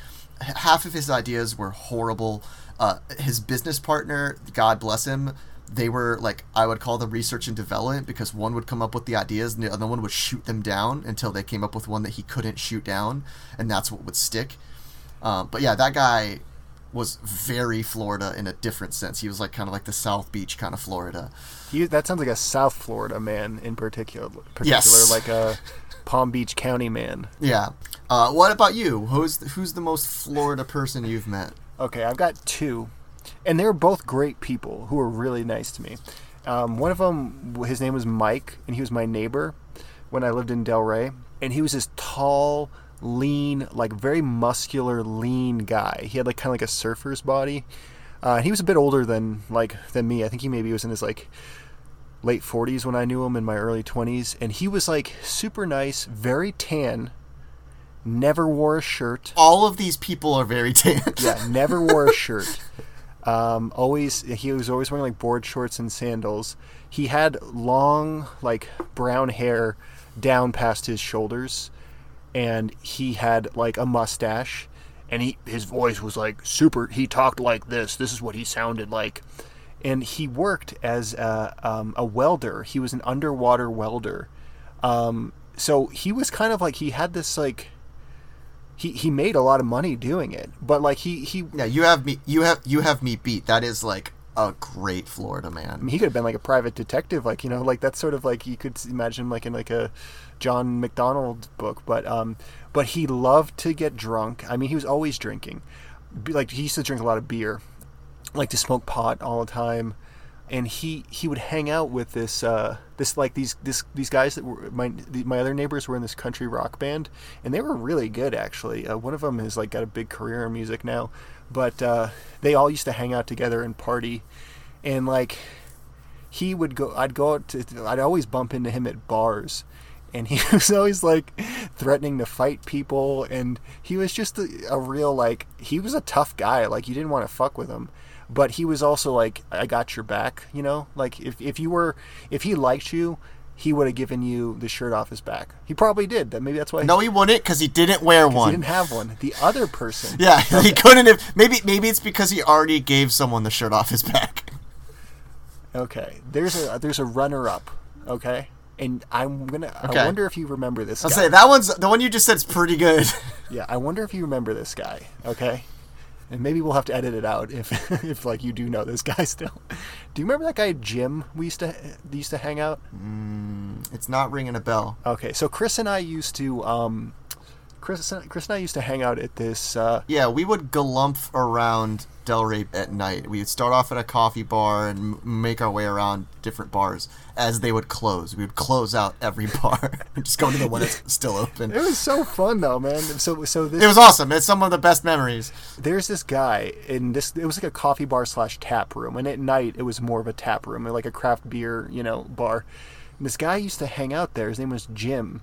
Half of his ideas were horrible. Uh, his business partner, God bless him, they were like I would call them research and development because one would come up with the ideas and the other one would shoot them down until they came up with one that he couldn't shoot down, and that's what would stick. Um, but yeah, that guy was very Florida in a different sense. He was like kind of like the South Beach kind of Florida. He, that sounds like a South Florida man in particular. particular Yes. like a Palm Beach County man. Yeah. Uh, what about you? Who's who's the most Florida person you've met? Okay, I've got two, and they're both great people who were really nice to me. Um, one of them, his name was Mike, and he was my neighbor when I lived in Delray, and he was this tall, lean, like very muscular, lean guy. He had like kind of like a surfer's body. Uh, he was a bit older than like than me. I think he maybe was in his like late 40s when I knew him in my early 20s, and he was like super nice, very tan, never wore a shirt. All of these people are very tan. Yeah, never wore a shirt. Um, always, he was always wearing like board shorts and sandals. He had long, like brown hair down past his shoulders, and he had like a mustache. And he, his voice was like super. He talked like this. This is what he sounded like. And he worked as a, um, a welder. He was an underwater welder. Um, so he was kind of like he had this like he he made a lot of money doing it, but like he he Yeah, you have me. You have you have me beat. That is like a great Florida man. I mean, he could have been like a private detective, like you know, like that's sort of like you could imagine like in like a John MacDonald book. But um, but he loved to get drunk. I mean, he was always drinking. Like he used to drink a lot of beer, like to smoke pot all the time, and he he would hang out with this uh this like these this these guys that were my my other neighbors were in this country rock band, and they were really good actually. Uh, one of them has like got a big career in music now, but uh, they all used to hang out together and party, and like he would go i'd go out to i'd always bump into him at bars and he was always like threatening to fight people and he was just a, a real like he was a tough guy like you didn't want to fuck with him but he was also like i got your back you know like if, if you were if he liked you he would have given you the shirt off his back he probably did that maybe that's why No, he wouldn't because he didn't wear one. he didn't have one the other person yeah, he couldn't have. Maybe maybe it's because he already gave someone the shirt off his back. okay there's a there's a runner up okay and i'm gonna Okay. i wonder if you remember this I'll guy. say that one's the one you just said's pretty good. Yeah, I wonder if you remember this guy. Okay, and maybe we'll have to edit it out if if like you do know this guy still. Do you remember that guy Jim? We used to used to hang out. it's not ringing a bell. Okay, so Chris and I used to um, Chris Chris and I used to hang out at this. Uh, Yeah, we would galumph around Delray at night. We would start off at a coffee bar and m- make our way around different bars as they would close. We would close out every bar and just go to the one that's still open. it was so fun though, man. So so this It was awesome. It's some of the best memories. there's this guy in this it was like a coffee bar slash tap room and at night it was more of a tap room like a craft beer you know bar and this guy used to hang out there his name was jim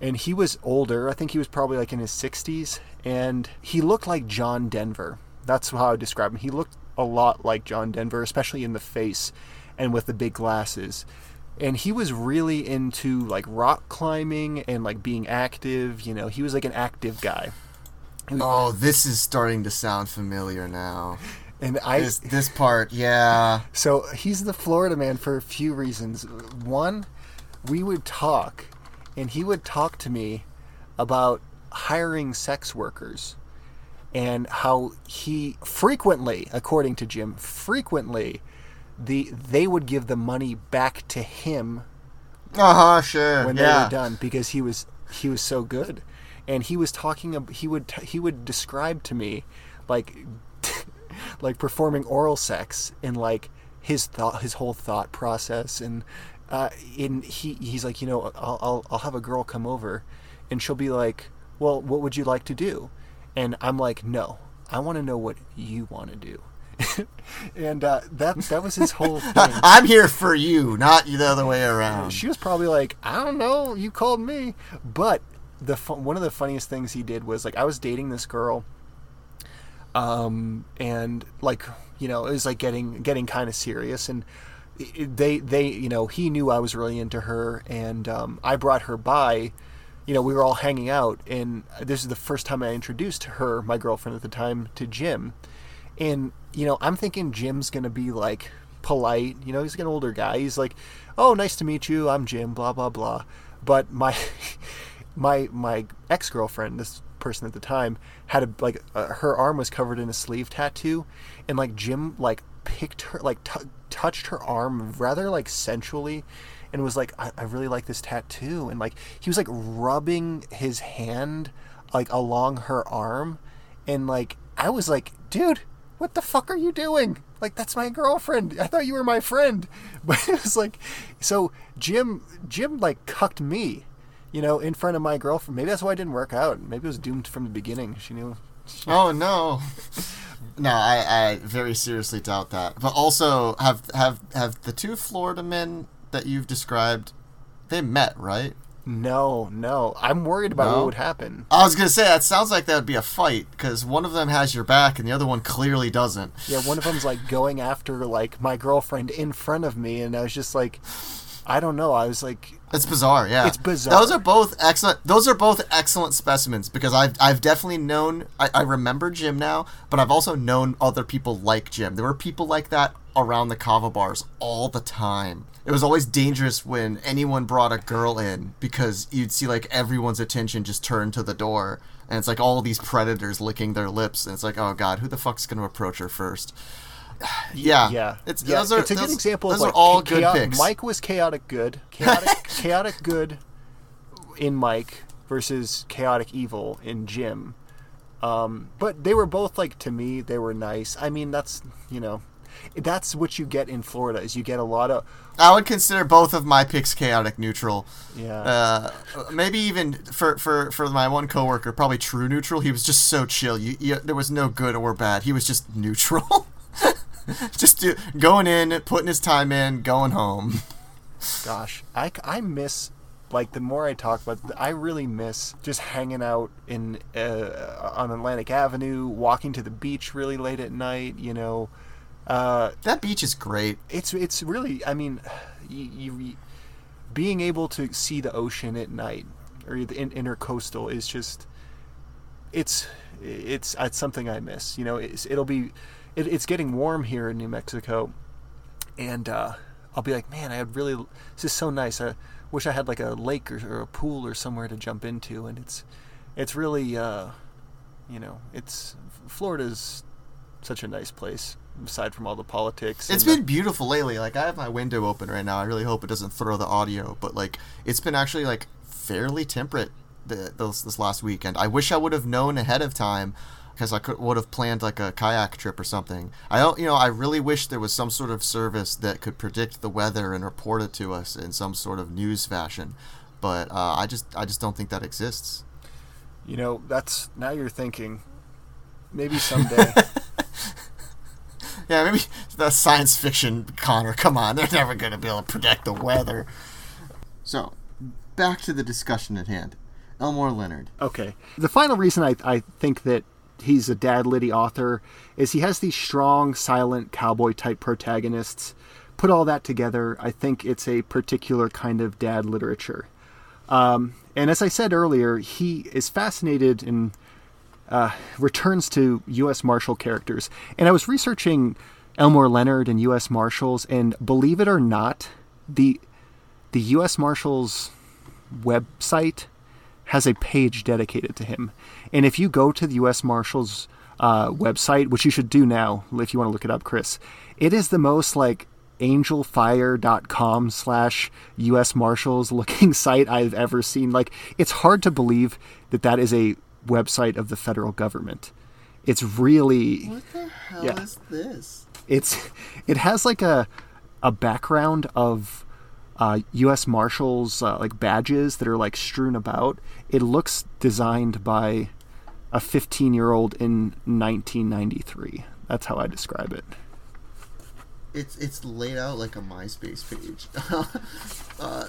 and he was older. I think he was probably like in his 60s and he looked like john denver. That's how i would describe him. He looked a lot like john denver especially in the face and with the big glasses. And he was really into like rock climbing and like being active you know. He was like an active guy. Oh, this is starting to sound familiar now. and i This this part, yeah. So he's the Florida man for a few reasons. One, we would talk, and he would talk to me about hiring sex workers and how he frequently, according to Jim, frequently the they would give the money back to him Uh huh. Sure. when they yeah. were done because he was he was so good and he was talking he would he would describe to me like like performing oral sex and like his thought his whole thought process and uh in he he's like you know I'll, I'll I'll have a girl come over and she'll be like well what would you like to do and I'm like no I want to know what you want to do and uh that that was his whole thing I'm here for you, not the other way around. she was probably like, I don't know, you called me. But the one of the funniest things he did was like I was dating this girl, um, and like you know it was like getting getting kind of serious, and they they you know he knew I was really into her, and um, I brought her by. You know, we were all hanging out, and this is the first time I introduced her, my girlfriend at the time, to Jim. And, you know, I'm thinking Jim's to be like polite. You know, he's like an older guy. He's like, oh, nice to meet you. I'm Jim, blah, blah, blah. But my. My my ex girlfriend, this person at the time, had a like uh, her arm was covered in a sleeve tattoo, and like Jim like picked her like t- touched her arm rather like sensually, and was like I, I really like this tattoo, and like he was like rubbing his hand like along her arm, and like I was like, dude, what the fuck are you doing? Like that's my girlfriend. I thought you were my friend. But it was like so Jim Jim like cucked me. you know, in front of my girlfriend. Maybe that's why it didn't work out. Maybe it was doomed from the beginning. She knew. Oh no. No, I, I very seriously doubt that. But also, have have have the two Florida men that you've described, they met, right? No, no. I'm worried about No? what would happen. I was gonna say that sounds like that would be a fight because one of them has your back and the other one clearly doesn't. Yeah, one of them's like going after like my girlfriend in front of me, and I was just like, I don't know. I was like, It's bizarre, yeah. It's bizarre. Those are both excellent. Those are both excellent specimens because I've I've definitely known. I, I remember Jim now, but I've also known other people like Jim. There were people like that around the kava bars all the time. It was always dangerous when anyone brought a girl in because you'd see like everyone's attention just turn to the door, and it's like all these predators licking their lips, and it's like, oh god, who the fuck's gonna approach her first? Yeah, yeah, It's yeah. those are it's a good those- example Those of are all cha- good picks. Mike was chaotic good, chaotic, chaotic good in Mike versus chaotic evil in Jim. Um, but they were both like to me, they were nice. I mean, that's you know, that's what you get in Florida is you get a lot of I would consider both of my picks chaotic neutral. yeah. Uh, maybe even for, for, for my one coworker, probably true neutral. He was just so chill. You, you, there was no good or bad. He was just neutral. just do, going in, putting his time in, going home. Gosh, I, I miss like the more I talk about, it, I really miss just hanging out in uh, on Atlantic Avenue, walking to the beach really late at night. You know, uh, That beach is great. it's it's really. I mean, you, you being able to see the ocean at night or the in, intercoastal is just it's it's it's something I miss. You know, it's, it'll be it, it's getting warm here in New Mexico, and uh, I'll be like, man, I had really this is so nice. I wish I had like a lake or, or a pool or somewhere to jump into, and it's it's really uh, you know it's Florida's such a nice place aside from all the politics. It's and the- been beautiful lately. Like I have my window open right now. I really hope it doesn't throw the audio, but like it's been actually like fairly temperate the, those, this last weekend. I wish I would have known ahead of time because I could would have planned like a kayak trip or something. I don't, you know, I really wish there was some sort of service that could predict the weather and report it to us in some sort of news fashion. But uh, I just, I just don't think that exists. You know, that's now you're thinking. Maybe someday. Yeah, maybe the science fiction Connor. Come on, they're never going to be able to predict the weather. So, back to the discussion at hand. Elmore Leonard. okay. The final reason I, I think that he's a dad litty author is he has these strong, silent cowboy type protagonists. Put all that together, I think it's a particular kind of dad literature. Um, and as I said earlier, he is fascinated and uh, returns to U.S. Marshal characters. And I was researching Elmore Leonard and U.S. Marshals, and believe it or not, the the U.S. Marshals website has a page dedicated to him. And if you go to the U.S. Marshals uh, website, which you should do now if you want to look it up, Chris, it is the most like angelfire.com slash U.S. Marshals looking site I've ever seen. Like, it's hard to believe that that is a website of the federal government. It's really What the hell Yeah. is this? it's it has like a a background of uh, U.S. Marshals uh, like badges that are like strewn about. It looks designed by a 15 year old in 1993. That's how I describe it. It's it's laid out like a MySpace page. uh,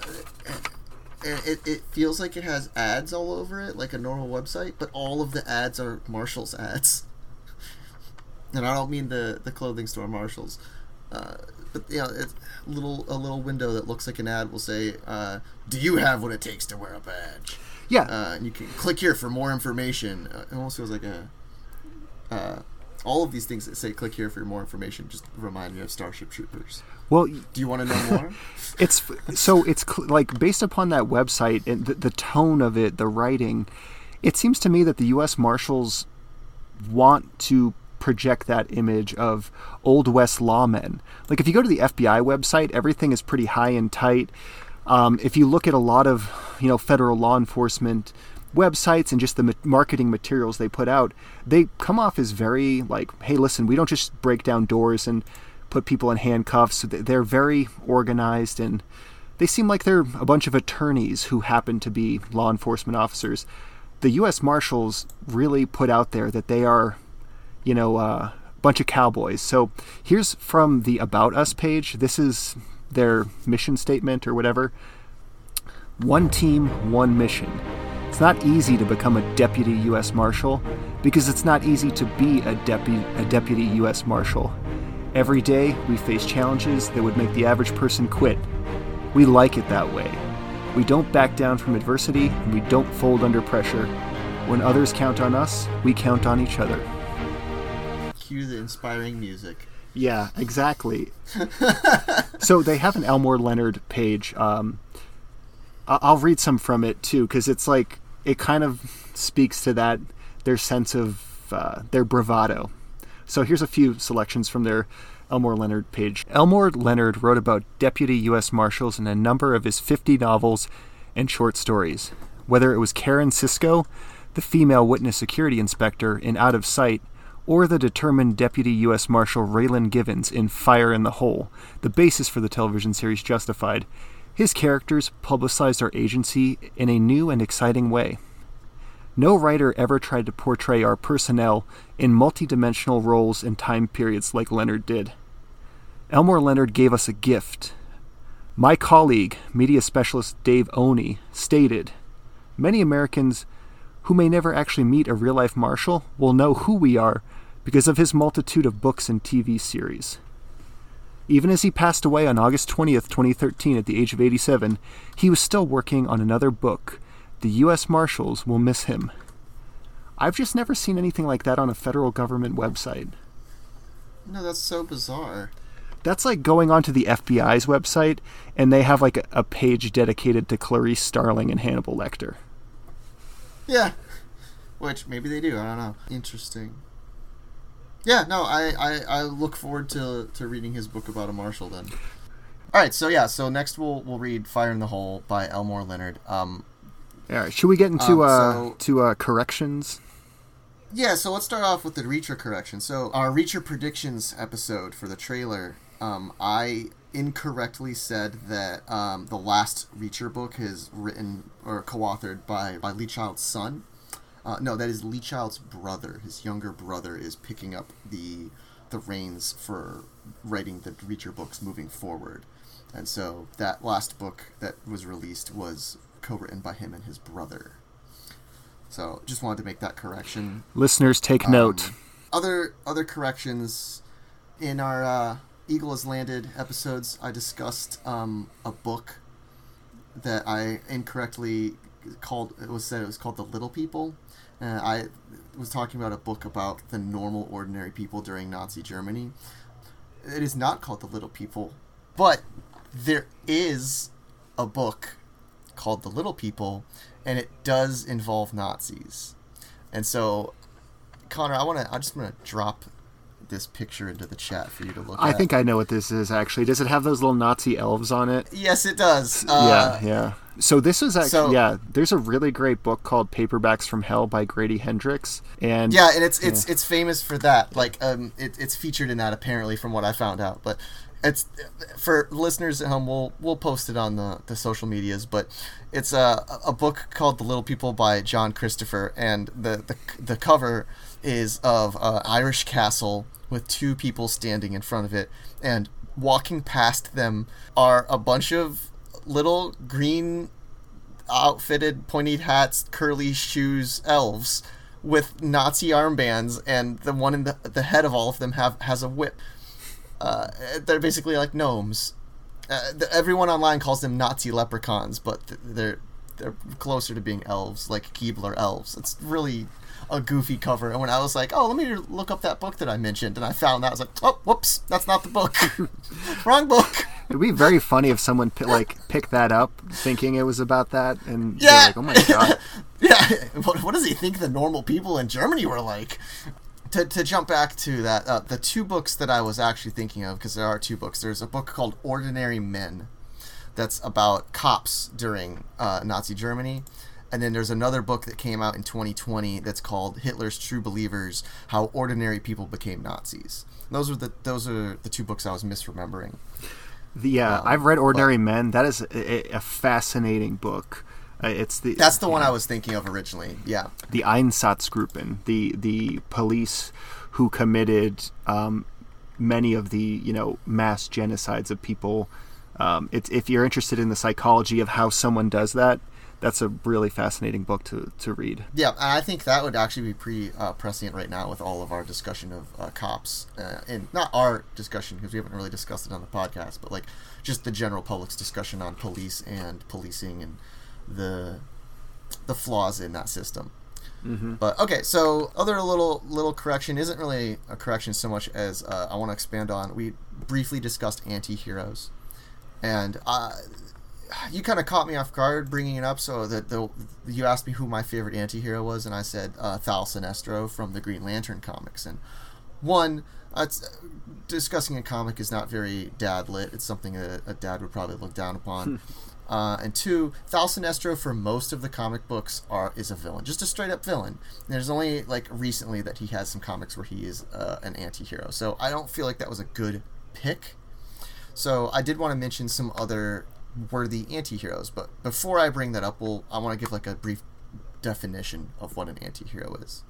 and it, it feels like it has ads all over it, like a normal website, but all of the ads are Marshals ads. And I don't mean the, the clothing store Marshalls. Uh, but you know, it's little a little window that looks like an ad will say, uh, "Do you have what it takes to wear a badge?" Yeah, uh, and you can click here for more information. Uh, it almost feels like a. Uh, all of these things that say "click here for more information" just remind me of Starship Troopers. well, Do you want to know more? it's so it's cl- like based upon that website and the, the tone of it, the writing. It seems to me that the U.S. Marshals want to project that image of old west lawmen. Like if you go to the FBI website, everything is pretty high and tight. Um, if you look at a lot of you know federal law enforcement websites and just the marketing materials they put out, they come off as very like, hey, listen, we don't just break down doors and put people in handcuffs. They're very organized and they seem like they're a bunch of attorneys who happen to be law enforcement officers. The U.S. Marshals really put out there that they are, you know, uh, a bunch of cowboys. So here's from the About Us page. This is their mission statement or whatever. One team, one mission. It's not easy to become a deputy U.S. Marshal because it's not easy to be a, deputy a deputy U.S. Marshal. Every day, we face challenges that would make the average person quit. We like it that way. We don't back down from adversity, and we don't fold under pressure. When others count on us, we count on each other. Cue the inspiring music. Yeah, exactly. so they have an Elmore Leonard page. Um, I'll read some from it too, because it's like it kind of speaks to that their sense of uh, their bravado. So here's a few selections from their Elmore Leonard page. Elmore Leonard wrote about deputy U.S. Marshals in a number of his 50 novels and short stories. Whether it was Karen Sisco, the female witness security inspector in Out of Sight, or the determined Deputy U.S. Marshal Raylan Givens in Fire in the Hole, the basis for the television series Justified, his characters publicized our agency in a new and exciting way. No writer ever tried to portray our personnel in multidimensional roles and time periods like Leonard did. Elmore Leonard gave us a gift. My colleague, media specialist Dave Oney, stated Many Americans who may never actually meet a real life marshal will know who we are because of his multitude of books and TV series. Even as he passed away on August 20th, 2013, at the age of 87, he was still working on another book. The U.S. Marshals will miss him. I've just never seen anything like that on a federal government website. No, that's so bizarre. That's like going onto the FBI's website and they have like a, a page dedicated to Clarice Starling and Hannibal Lecter. Yeah. Which maybe they do. I don't know. Interesting. Yeah, no, I, I, I look forward to, to reading his book about a marshal then. All right, so yeah, so next we'll we'll read "Fire in the Hole" by Elmore Leonard. Um, All right, should we get into Um, uh, to uh, corrections? Yeah, so let's start off with the Reacher correction. So our Reacher predictions episode for the trailer, um, I incorrectly said that um, the last Reacher book is written or co-authored by by Lee Child's son. Uh, no, that is Lee Child's brother. His younger brother is picking up the the reins for writing the Reacher books moving forward, and so that last book that was released was co-written by him and his brother. So just wanted to make that correction Listeners, take note. other other corrections in our uh, Eagle has landed episodes. I discussed um, a book that I incorrectly called. It was said it was called The Little People. Uh, I was talking about a book about the normal, ordinary people during Nazi Germany. It is not called The Little People, but there is a book called The Little People, and it does involve Nazis. And so Connor, I want to. I just want to drop this picture into the chat for you to look I at. I think I know what this is actually. Does it have those little Nazi elves on it? yes, it does. Uh, yeah, yeah. So this is actually so- yeah. There's a really great book called Paperbacks from Hell by Grady Hendrix, and yeah, and it's it's it's famous for that. Like, um, it, it's featured in that apparently, from what I found out. But it's for listeners at home. We'll we'll post it on the, the social medias. But it's a a book called The Little People by John Christopher, and the the the cover is of a Irish castle with two people standing in front of it, and walking past them are a bunch of little green outfitted pointy hats, curly shoes elves with Nazi armbands, and the one in the, the head of all of them have has a whip. Uh, they're basically like gnomes. Uh, the, everyone online calls them Nazi leprechauns, but th- they're they're closer to being elves, like Keebler elves. It's really a goofy cover. And when I was like, "Oh, let me look up that book that I mentioned," and I found that, I was like, "Oh, whoops, that's not the book. Wrong book." it'd be very funny if someone like picked that up thinking it was about that, and Yeah. like, oh my god. yeah, what, what does he think the normal people in Germany were like? To, to jump back to that, uh, the two books that I was actually thinking of, because there are two books. There's a book called Ordinary Men, that's about cops during uh, Nazi Germany, and then there's another book that came out in 2020 that's called Hitler's True Believers: How Ordinary People Became Nazis. Those are the those are the two books I was misremembering. Yeah, Um, I've read Ordinary Men. That is a, a fascinating book. Uh, it's the That's the one I was thinking of originally. Yeah. the Einsatzgruppen, the the police who committed um, many of the you know mass genocides of people. Um, it's if you're interested in the psychology of how someone does that, that's a really fascinating book to, to read. Yeah, and I think that would actually be pretty uh, prescient right now with all of our discussion of uh, cops, uh, and not our discussion because we haven't really discussed it on the podcast, but like just the general public's discussion on police and policing and the the flaws in that system. But okay, so other little little correction isn't really a correction so much as uh, I want to expand on. We briefly discussed anti-heroes, and uh, you kind of caught me off guard bringing it up. So that the you asked me who my favorite anti-hero was, and I said uh, Thal Sinestro from the Green Lantern comics. And one, uh, discussing a comic is not very dad lit. It's something that a dad would probably look down upon. Uh, and two, Thal Sinestro for most of the comic books are is a villain, just a straight up villain. There's only like recently that he has some comics where he is uh, an anti-hero. So I don't feel like that was a good pick. So I did want to mention some other worthy anti-heroes, but before I bring that up, we'll, I want to give like a brief definition of what an anti-hero is.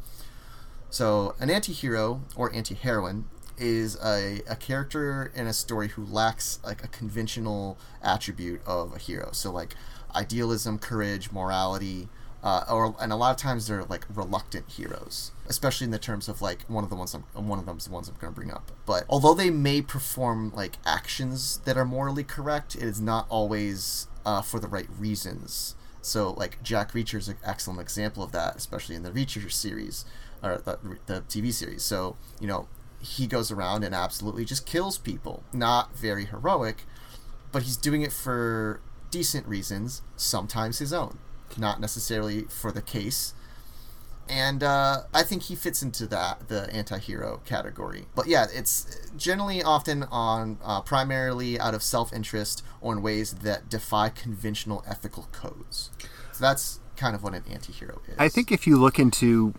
So an anti-hero or anti-heroine is a, a character in a story who lacks like a conventional attribute of a hero. So like idealism, courage, morality, uh, or and a lot of times they're like reluctant heroes, especially in the terms of like one of the ones I'm one of them's the ones I'm going to bring up. But although they may perform like actions that are morally correct, it is not always uh, for the right reasons. So like Jack Reacher is an excellent example of that, especially in the Reacher series or the, the TV series. So you know he goes around and absolutely just kills people, not very heroic, but he's doing it for decent reasons, sometimes his own not necessarily for the case. And uh, I think he fits into that the anti-hero category. But yeah, it's generally often on uh, primarily out of self-interest or in ways that defy conventional ethical codes. So that's kind of what an anti-hero is. I think if you look into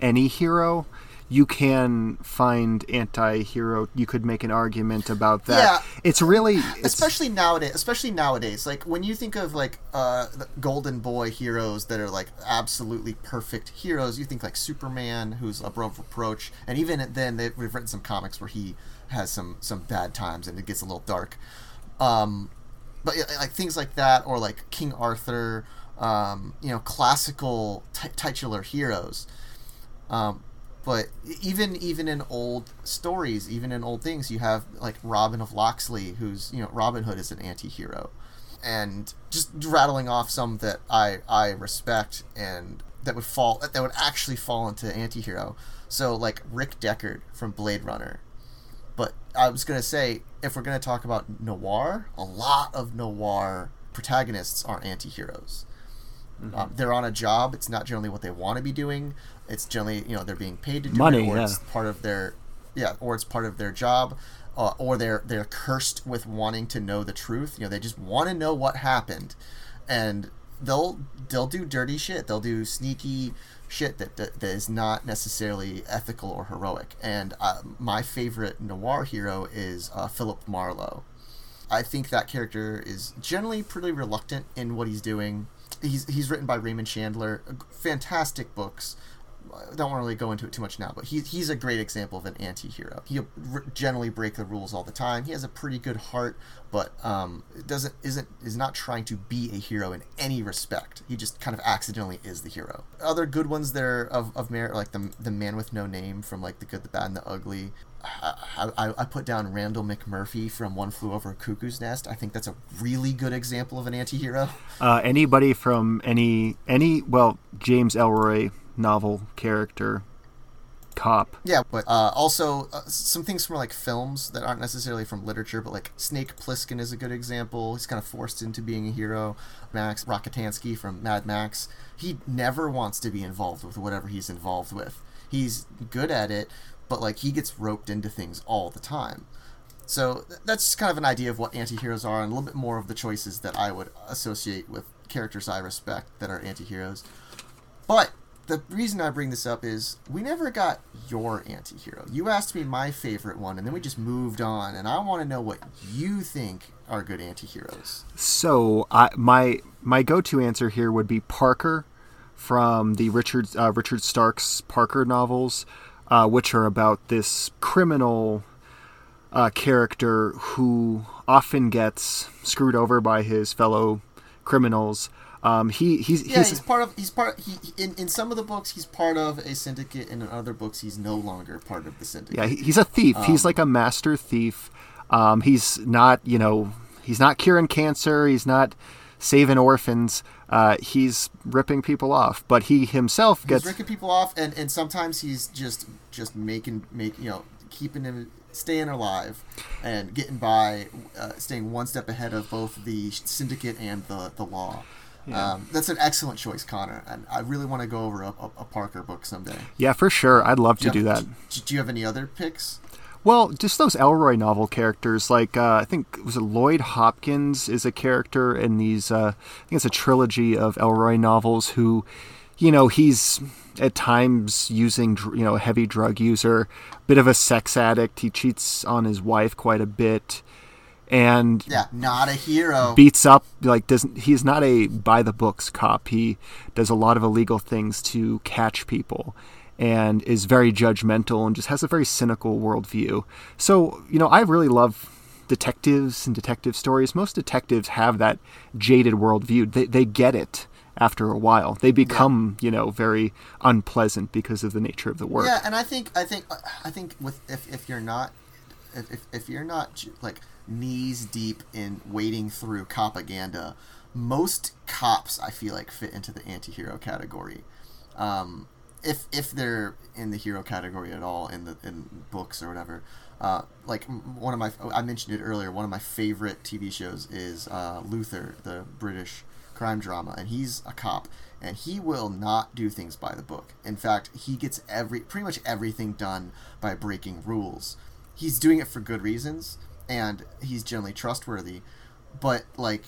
any hero, you can find anti-hero. You could make an argument about that. Yeah. It's really it's, especially nowadays especially nowadays like when you think of like uh the golden boy heroes that are like absolutely perfect heroes you think like superman who's above reproach and even then they've we've written some comics where he has some some bad times and it gets a little dark um but like things like that or like king arthur um you know classical t- titular heroes um but even even in old stories, even in old things, you have like Robin of Locksley, who's you know Robin Hood is an anti-hero, and just rattling off some that I I respect and that would fall that would actually fall into anti-hero. So like Rick Deckard from Blade Runner. But I was gonna say if we're gonna talk about noir, a lot of noir protagonists are anti-heroes. Um, they're on a job. It's not generally what they want to be doing. It's generally you know they're being paid to do Money, it, or yeah. it's part of their yeah, or it's part of their job, uh, or they're they're cursed with wanting to know the truth. You know, they just want to know what happened, and they'll they'll do dirty shit. They'll do sneaky shit that that, that is not necessarily ethical or heroic. And uh, my favorite noir hero is uh, Philip Marlowe. I think that character is generally pretty reluctant in what he's doing. He's he's written by Raymond Chandler, fantastic books. I don't want to really go into it too much now, but he, he's a great example of an anti-hero. R- generally break the rules all the time. He has a pretty good heart, but um, doesn't isn't is not trying to be a hero in any respect. He just kind of accidentally is the hero. Other good ones there of, of merit, like the the man with no name from like the good, the bad, and the ugly. I, I, I put down Randle McMurphy from One Flew Over a Cuckoo's Nest. I think that's a really good example of an anti-hero. uh, anybody from any any well James Ellroy novel character cop. Yeah, but uh, also uh, some things from like films that aren't necessarily from literature, but like Snake Plissken is a good example. He's kind of forced into being a hero. Max Rockatansky from Mad Max, he never wants to be involved with whatever he's involved with. He's good at it, but like he gets roped into things all the time. So th- that's just kind of an idea of what anti-heroes are and a little bit more of the choices that I would associate with characters I respect that are anti-heroes. But the reason I bring this up is we never got your anti-hero. You asked me my favorite one, and then we just moved on. And I want to know what you think are good anti-heroes. So I, my my go-to answer here would be Parker from the Richard uh, Richard Stark's Parker novels, uh, which are about this criminal uh, character who often gets screwed over by his fellow criminals. Um, he he's, Yeah, he's, he's, part of. He's part. He in in some of the books he's part of a syndicate, and in other books he's no longer part of the syndicate. yeah he's a thief. he's like a master thief. Um, he's not you know he's not curing cancer. He's not saving orphans. Uh, he's ripping people off, but he himself he's gets ripping people off, and, and sometimes he's just just making make you know keeping him staying alive and getting by, uh, staying one step ahead of both the syndicate and the the law. Um, that's an excellent choice, Connor, and I really want to go over a, a, a Parker book someday. yeah for sure. I'd love to do have- that. Do, do you have any other picks? Well, just those Ellroy novel characters, like uh, I think was it Lloyd Hopkins is a character in these. Uh, I think it's a trilogy of Ellroy novels. Who, you know, he's at times using you know a heavy drug user, bit of a sex addict. He cheats on his wife quite a bit, and Yeah, not a hero. beats up like doesn't he's not a by the books cop he does a lot of illegal things to catch people and is very judgmental and just has a very cynical worldview. So you know i really love detectives and detective stories. Most detectives have that jaded worldview. They, they get it after a while. They become you know very unpleasant because of the nature of the work. Yeah, and I think I think I think with if, if you're not if, if, if you're not like knees deep in wading through copaganda, most cops I feel like fit into the anti-hero category. Um, if if they're in the hero category at all in the in books or whatever. Uh, like one of my I mentioned it earlier. One of my favorite TV shows is uh, Luther, the British crime drama, and he's a cop, and he will not do things by the book. In fact, he gets every pretty much everything done by breaking rules. He's doing it for good reasons, and he's generally trustworthy. But like,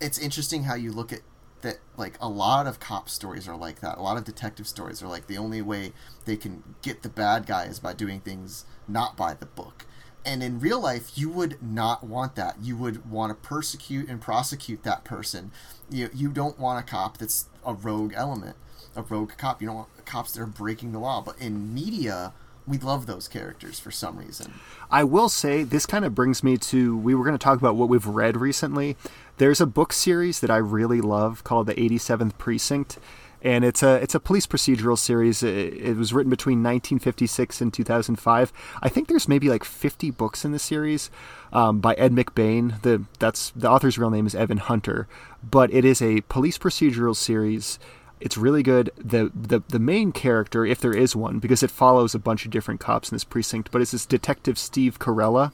it's interesting how you look at that. Like a lot of cop stories are like that. A lot of detective stories are like the only way they can get the bad guy is by doing things not by the book. And in real life, you would not want that. You would want to persecute and prosecute that person. You, you don't want a cop that's a rogue element, a rogue cop. You don't want cops that are breaking the law. But in media, we love those characters for some reason. I will say this kind of brings me to we were going to talk about what we've read recently. There's a book series that I really love called The 87th Precinct, and it's a it's a police procedural series. It, it was written between 1956 and 2005. I think there's maybe like 50 books in the series um, by Ed McBain. The that's the author's real name is Evan Hunter, but it is a police procedural series. It's really good. The, the the main character, if there is one, because it follows a bunch of different cops in this precinct, but it's this detective Steve Carella,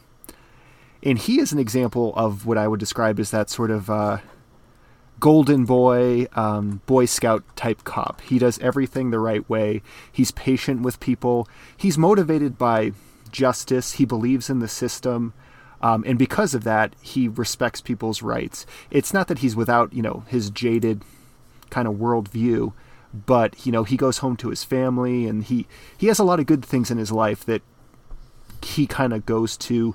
and he is an example of what I would describe as that sort of uh, golden boy, um, boy scout type cop. He does everything the right way. He's patient with people. He's motivated by justice. He believes in the system. Um, and because of that, he respects people's rights. It's not that he's without, you know, his jaded kind of worldview, but you know, he goes home to his family, and he he has a lot of good things in his life that he kind of goes to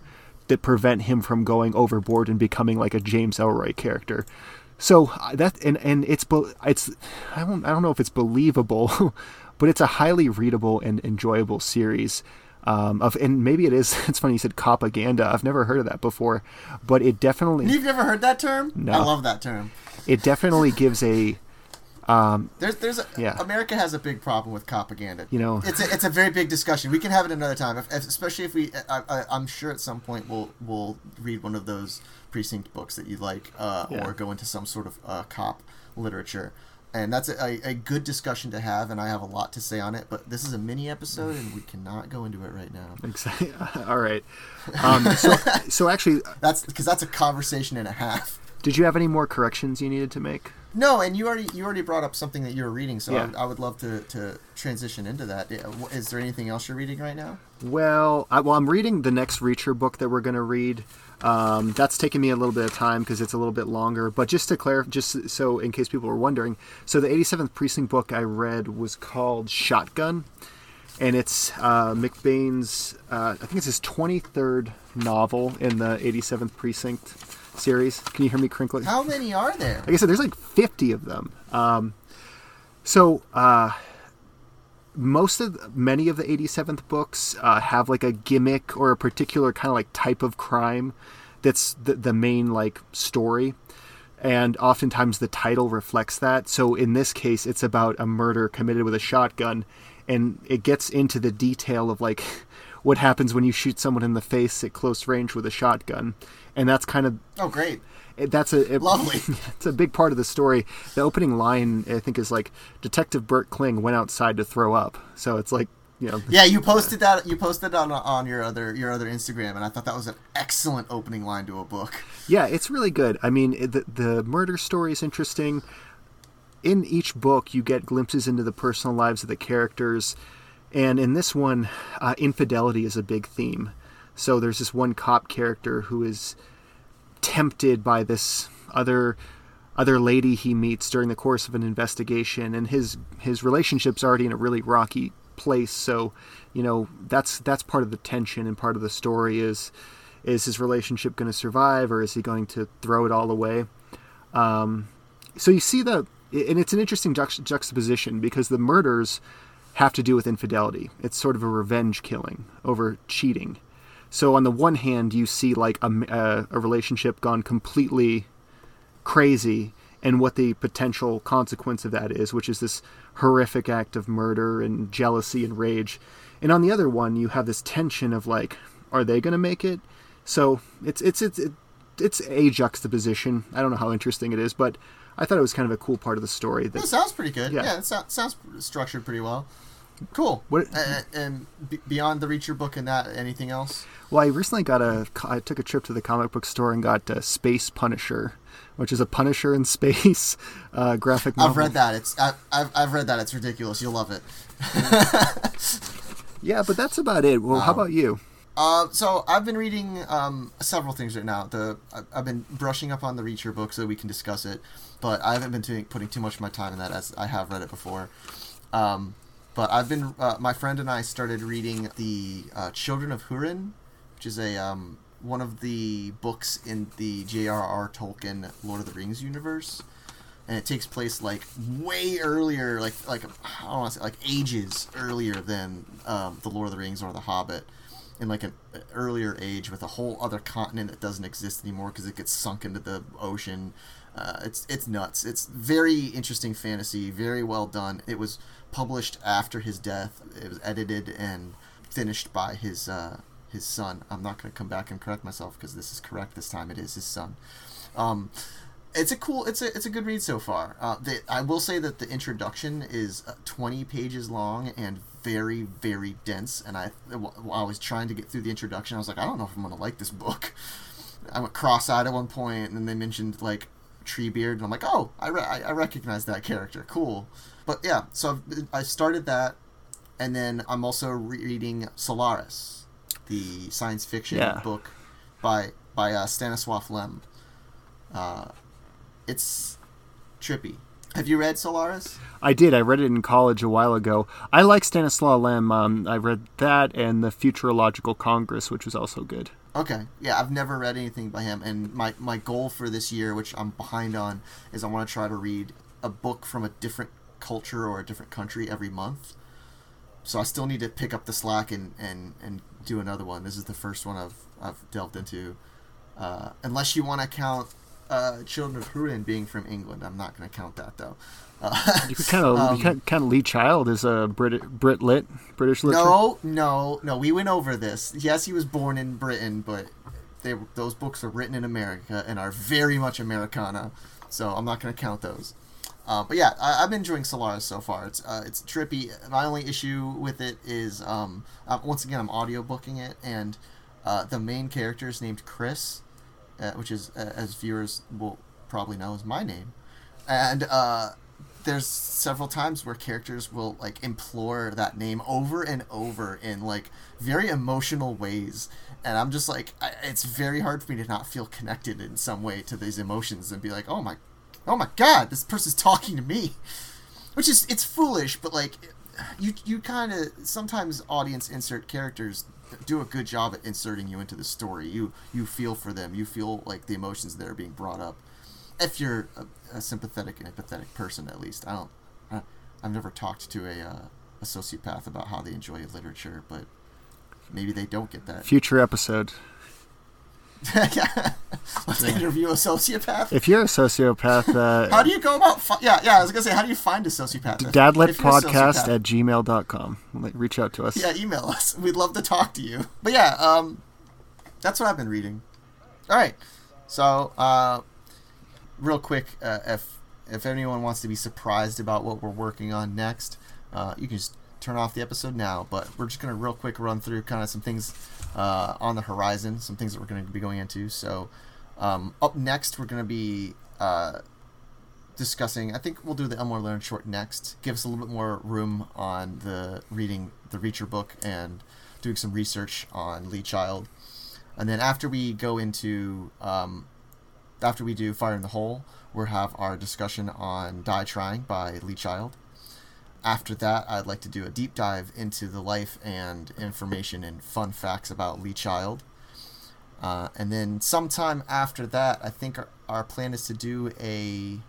that prevent him from going overboard and becoming like a James Ellroy character. So uh, that and and it's it's I don't I don't know if it's believable, but it's a highly readable and enjoyable series. Um, of and maybe it is. It's funny you said copaganda. I've never heard of that before, but it definitely You've never heard that term? No. I love that term. it definitely gives a There's, there's, a, Yeah. America has a big problem with copaganda. You know- it's a, it's a very big discussion. We can have it another time, if, especially if we. I, I, I'm sure at some point we'll we'll read one of those precinct books that you like, uh, Yeah. or go into some sort of uh, cop literature, and that's a, a, a good discussion to have. And I have a lot to say on it, but this is a mini episode, and we cannot go into it right now. exactly all right. Um, so so actually, That's because that's a conversation and a half. did you have any more corrections you needed to make? No, and you already you already brought up something that you were reading, so I, Yeah. would, I would love to, to transition into that. Is there anything else you're reading right now? Well, I, well, I'm reading the next Reacher book that we're going to read. Um, that's taken me a little bit of time because it's a little bit longer. But just to clarify, just so in case people were wondering, so the 87th Precinct book I read was called Shotgun, and it's uh, McBain's, uh, I think it's his 23rd novel in the 87th Precinct series. Can you hear me crinkling? How many are there? Like I said, there's like 50 of them. Um, so uh, most of many of the 87th books uh, have like a gimmick or a particular kind of like type of crime that's the, the main like story and oftentimes the title reflects that so in this case it's about a murder committed with a shotgun and it gets into the detail of like what happens when you shoot someone in the face at close range with a shotgun and that's kind of Oh, great. that's a it- Lovely. it's a big part of the story. The opening line, I think, is like Detective Bert Kling went outside to throw up. So it's like you know, Yeah, you posted that. You posted on on your other your other Instagram, and I thought that was an excellent opening line to a book. yeah, it's really good. I mean, the the murder story is interesting. In each book, you get glimpses into the personal lives of the characters, and in this one, uh, infidelity is a big theme. So there's this one cop character who is tempted by this other other lady he meets during the course of an investigation and his his relationship's already in a really rocky place so you know that's that's part of the tension and part of the story is is his relationship going to survive or is he going to throw it all away um, so you see the and it's an interesting juxt- juxtaposition because the murders have to do with infidelity it's sort of a revenge killing over cheating so on the one hand you see like a, a, uh, a relationship gone completely crazy and what the potential consequence of that is, which is this horrific act of murder and jealousy and rage. And on the other one, you have this tension of like, are they going to make it? So it's it's it's it's a juxtaposition. I don't know how interesting it is, but I thought it was kind of a cool part of the story. That That sounds pretty good. Yeah. Yeah, it so- sounds structured pretty well. Cool. What- and b- beyond the Reacher book and that, anything else? well, I recently got a I took a trip to the comic book store and got uh, Space Punisher, which is a Punisher in space uh, graphic novel. I've read that. It's I, I've I've read that. It's ridiculous. You'll love it. Yeah, but that's about it. Well, how about you? Uh, so I've been reading um, several things right now. The I've been brushing up on the Reacher book so we can discuss it, but I haven't been putting too much of my time in that as I have read it before. Um, but I've been uh, my friend and I started reading the uh, Children of Hurin, which is a um, one of the books in the J.R.R. Tolkien Lord of the Rings universe, and it takes place like way earlier, like like I don't want to say like ages earlier than um, the Lord of the Rings or the Hobbit in like an earlier age with a whole other continent that doesn't exist anymore because it gets sunk into the ocean. Uh, it's it's nuts. It's very interesting fantasy, very well done. It was published after his death. It was edited and finished by his uh, his son. I'm not going to come back and correct myself because this is correct this time. It is his son. Um, it's a cool it's a it's a good read so far uh, i will say that the introduction is uh, 20 pages long and very very dense and i while i was trying to get through the introduction i was like i don't know if i'm gonna like this book i went cross-eyed at one point and then they mentioned like treebeard and i'm like oh i, re- I, recognize that character cool but yeah so I've, i started that and then i'm also reading solaris the science fiction Yeah. book by by uh, stanislav lem uh, it's trippy. Have you read Solaris? I did. I read it in college a while ago. I like Stanislaw Lem. Um, I read that and the Futurological Congress, which was also good. Okay, yeah, I've never read anything by him, and my my goal for this year, which I'm behind on, is I want to try to read a book from a different culture or a different country every month. So I still need to pick up the slack and and and do another one. This is the first one I've I've delved into. Uh, unless you want to count uh, Children of Hurin being from England, I'm not going to count that though. Uh, You could kind of Um, kind of Lee Child is a Brit Brit lit British literature. No, no, no. We went over this. Yes, he was born in Britain, but they those books are written in America and are very much Americana. So I'm not going to count those. Uh, but yeah, I, I'm enjoying Solaris so far. It's uh, it's trippy. My only issue with it is um, uh, once again I'm audiobooking it, and uh, the main character is named Chris, uh, which is uh, as viewers will probably know is my name, and uh, there's several times where characters will like implore that name over and over in like very emotional ways. And i'm just like I, it's very hard for me to not feel connected in some way to these emotions and be like oh my oh my god this person's talking to me. Which is it's foolish but like you you kind of sometimes audience insert characters do a good job at inserting you into the story. You you feel for them. You feel like the emotions that are being brought up. If you're a, a sympathetic and empathetic person at least. I don't I, i've never talked to a uh, a sociopath about how they enjoy literature but maybe they don't get that. Future episode. Yeah. let's interview a sociopath If you're a sociopath, uh, how do you go about fi- yeah yeah i was gonna say how do you find a sociopath If- if you're a dadlitpodcast at gmail.com. Like, reach out to us. Yeah, email us. We'd love to talk to you. But yeah, um, that's what I've been reading. All right, so uh, real quick, uh, if if anyone wants to be surprised about what we're working on next, uh, you can just turn off the episode now. But we're just gonna real quick run through kind of some things uh, on the horizon, some things that we're gonna be going into. So um, up next, we're gonna be uh, discussing. I think we'll do the Elmore Leonard short next. Give us a little bit more room on the reading the Reacher book and doing some research on Lee Child. And then after we go into, um, after we do Fire in the Hole, we'll have our discussion on Die Trying by Lee Child. After that, I'd like to do a deep dive into the life and information and fun facts about Lee Child. Uh, and then sometime after that, I think our, our plan is to do a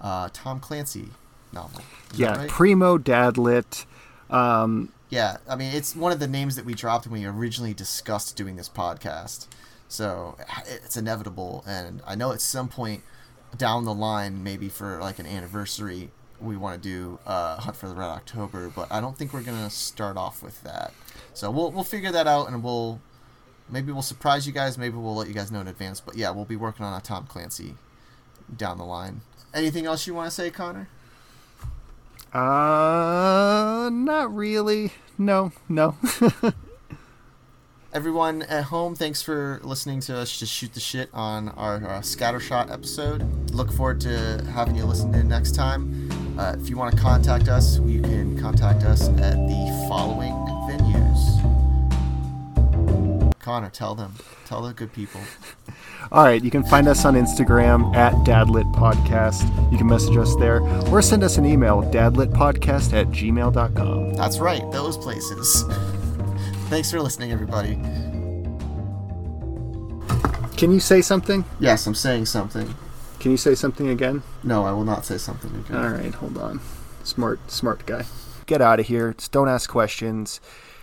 uh, Tom Clancy novel. Is Yeah, right? Primo Dadlit. Um, Yeah, I mean, it's one of the names that we dropped when we originally discussed doing this podcast. So it's inevitable, and I know at some point down the line, maybe for like an anniversary, we want to do uh, Hunt for the Red October, but I don't think we're gonna start off with that. So we'll we'll figure that out, and we'll maybe we'll surprise you guys. Maybe we'll let you guys know in advance. But yeah, we'll be working on a Tom Clancy down the line. Anything else you want to say, Connor? uh, not really. No, no. Everyone at home, thanks for listening to us just shoot the shit on our, uh Scattershot episode. Look forward to having you listen in next time. Uh, if you want to contact us, you can contact us at the following venues. Connor, tell them. Tell the good people. All right, you can find us on Instagram at Dadlit Podcast. You can message us there or send us an email, dadlitpodcast at gmail.com. That's right, those places. thanks for listening, everybody. Can you say something? Yes, I'm saying something. Can you say something again? No, I will not say something again. All right, hold on. Smart, smart guy. Get out of here. Just don't ask questions.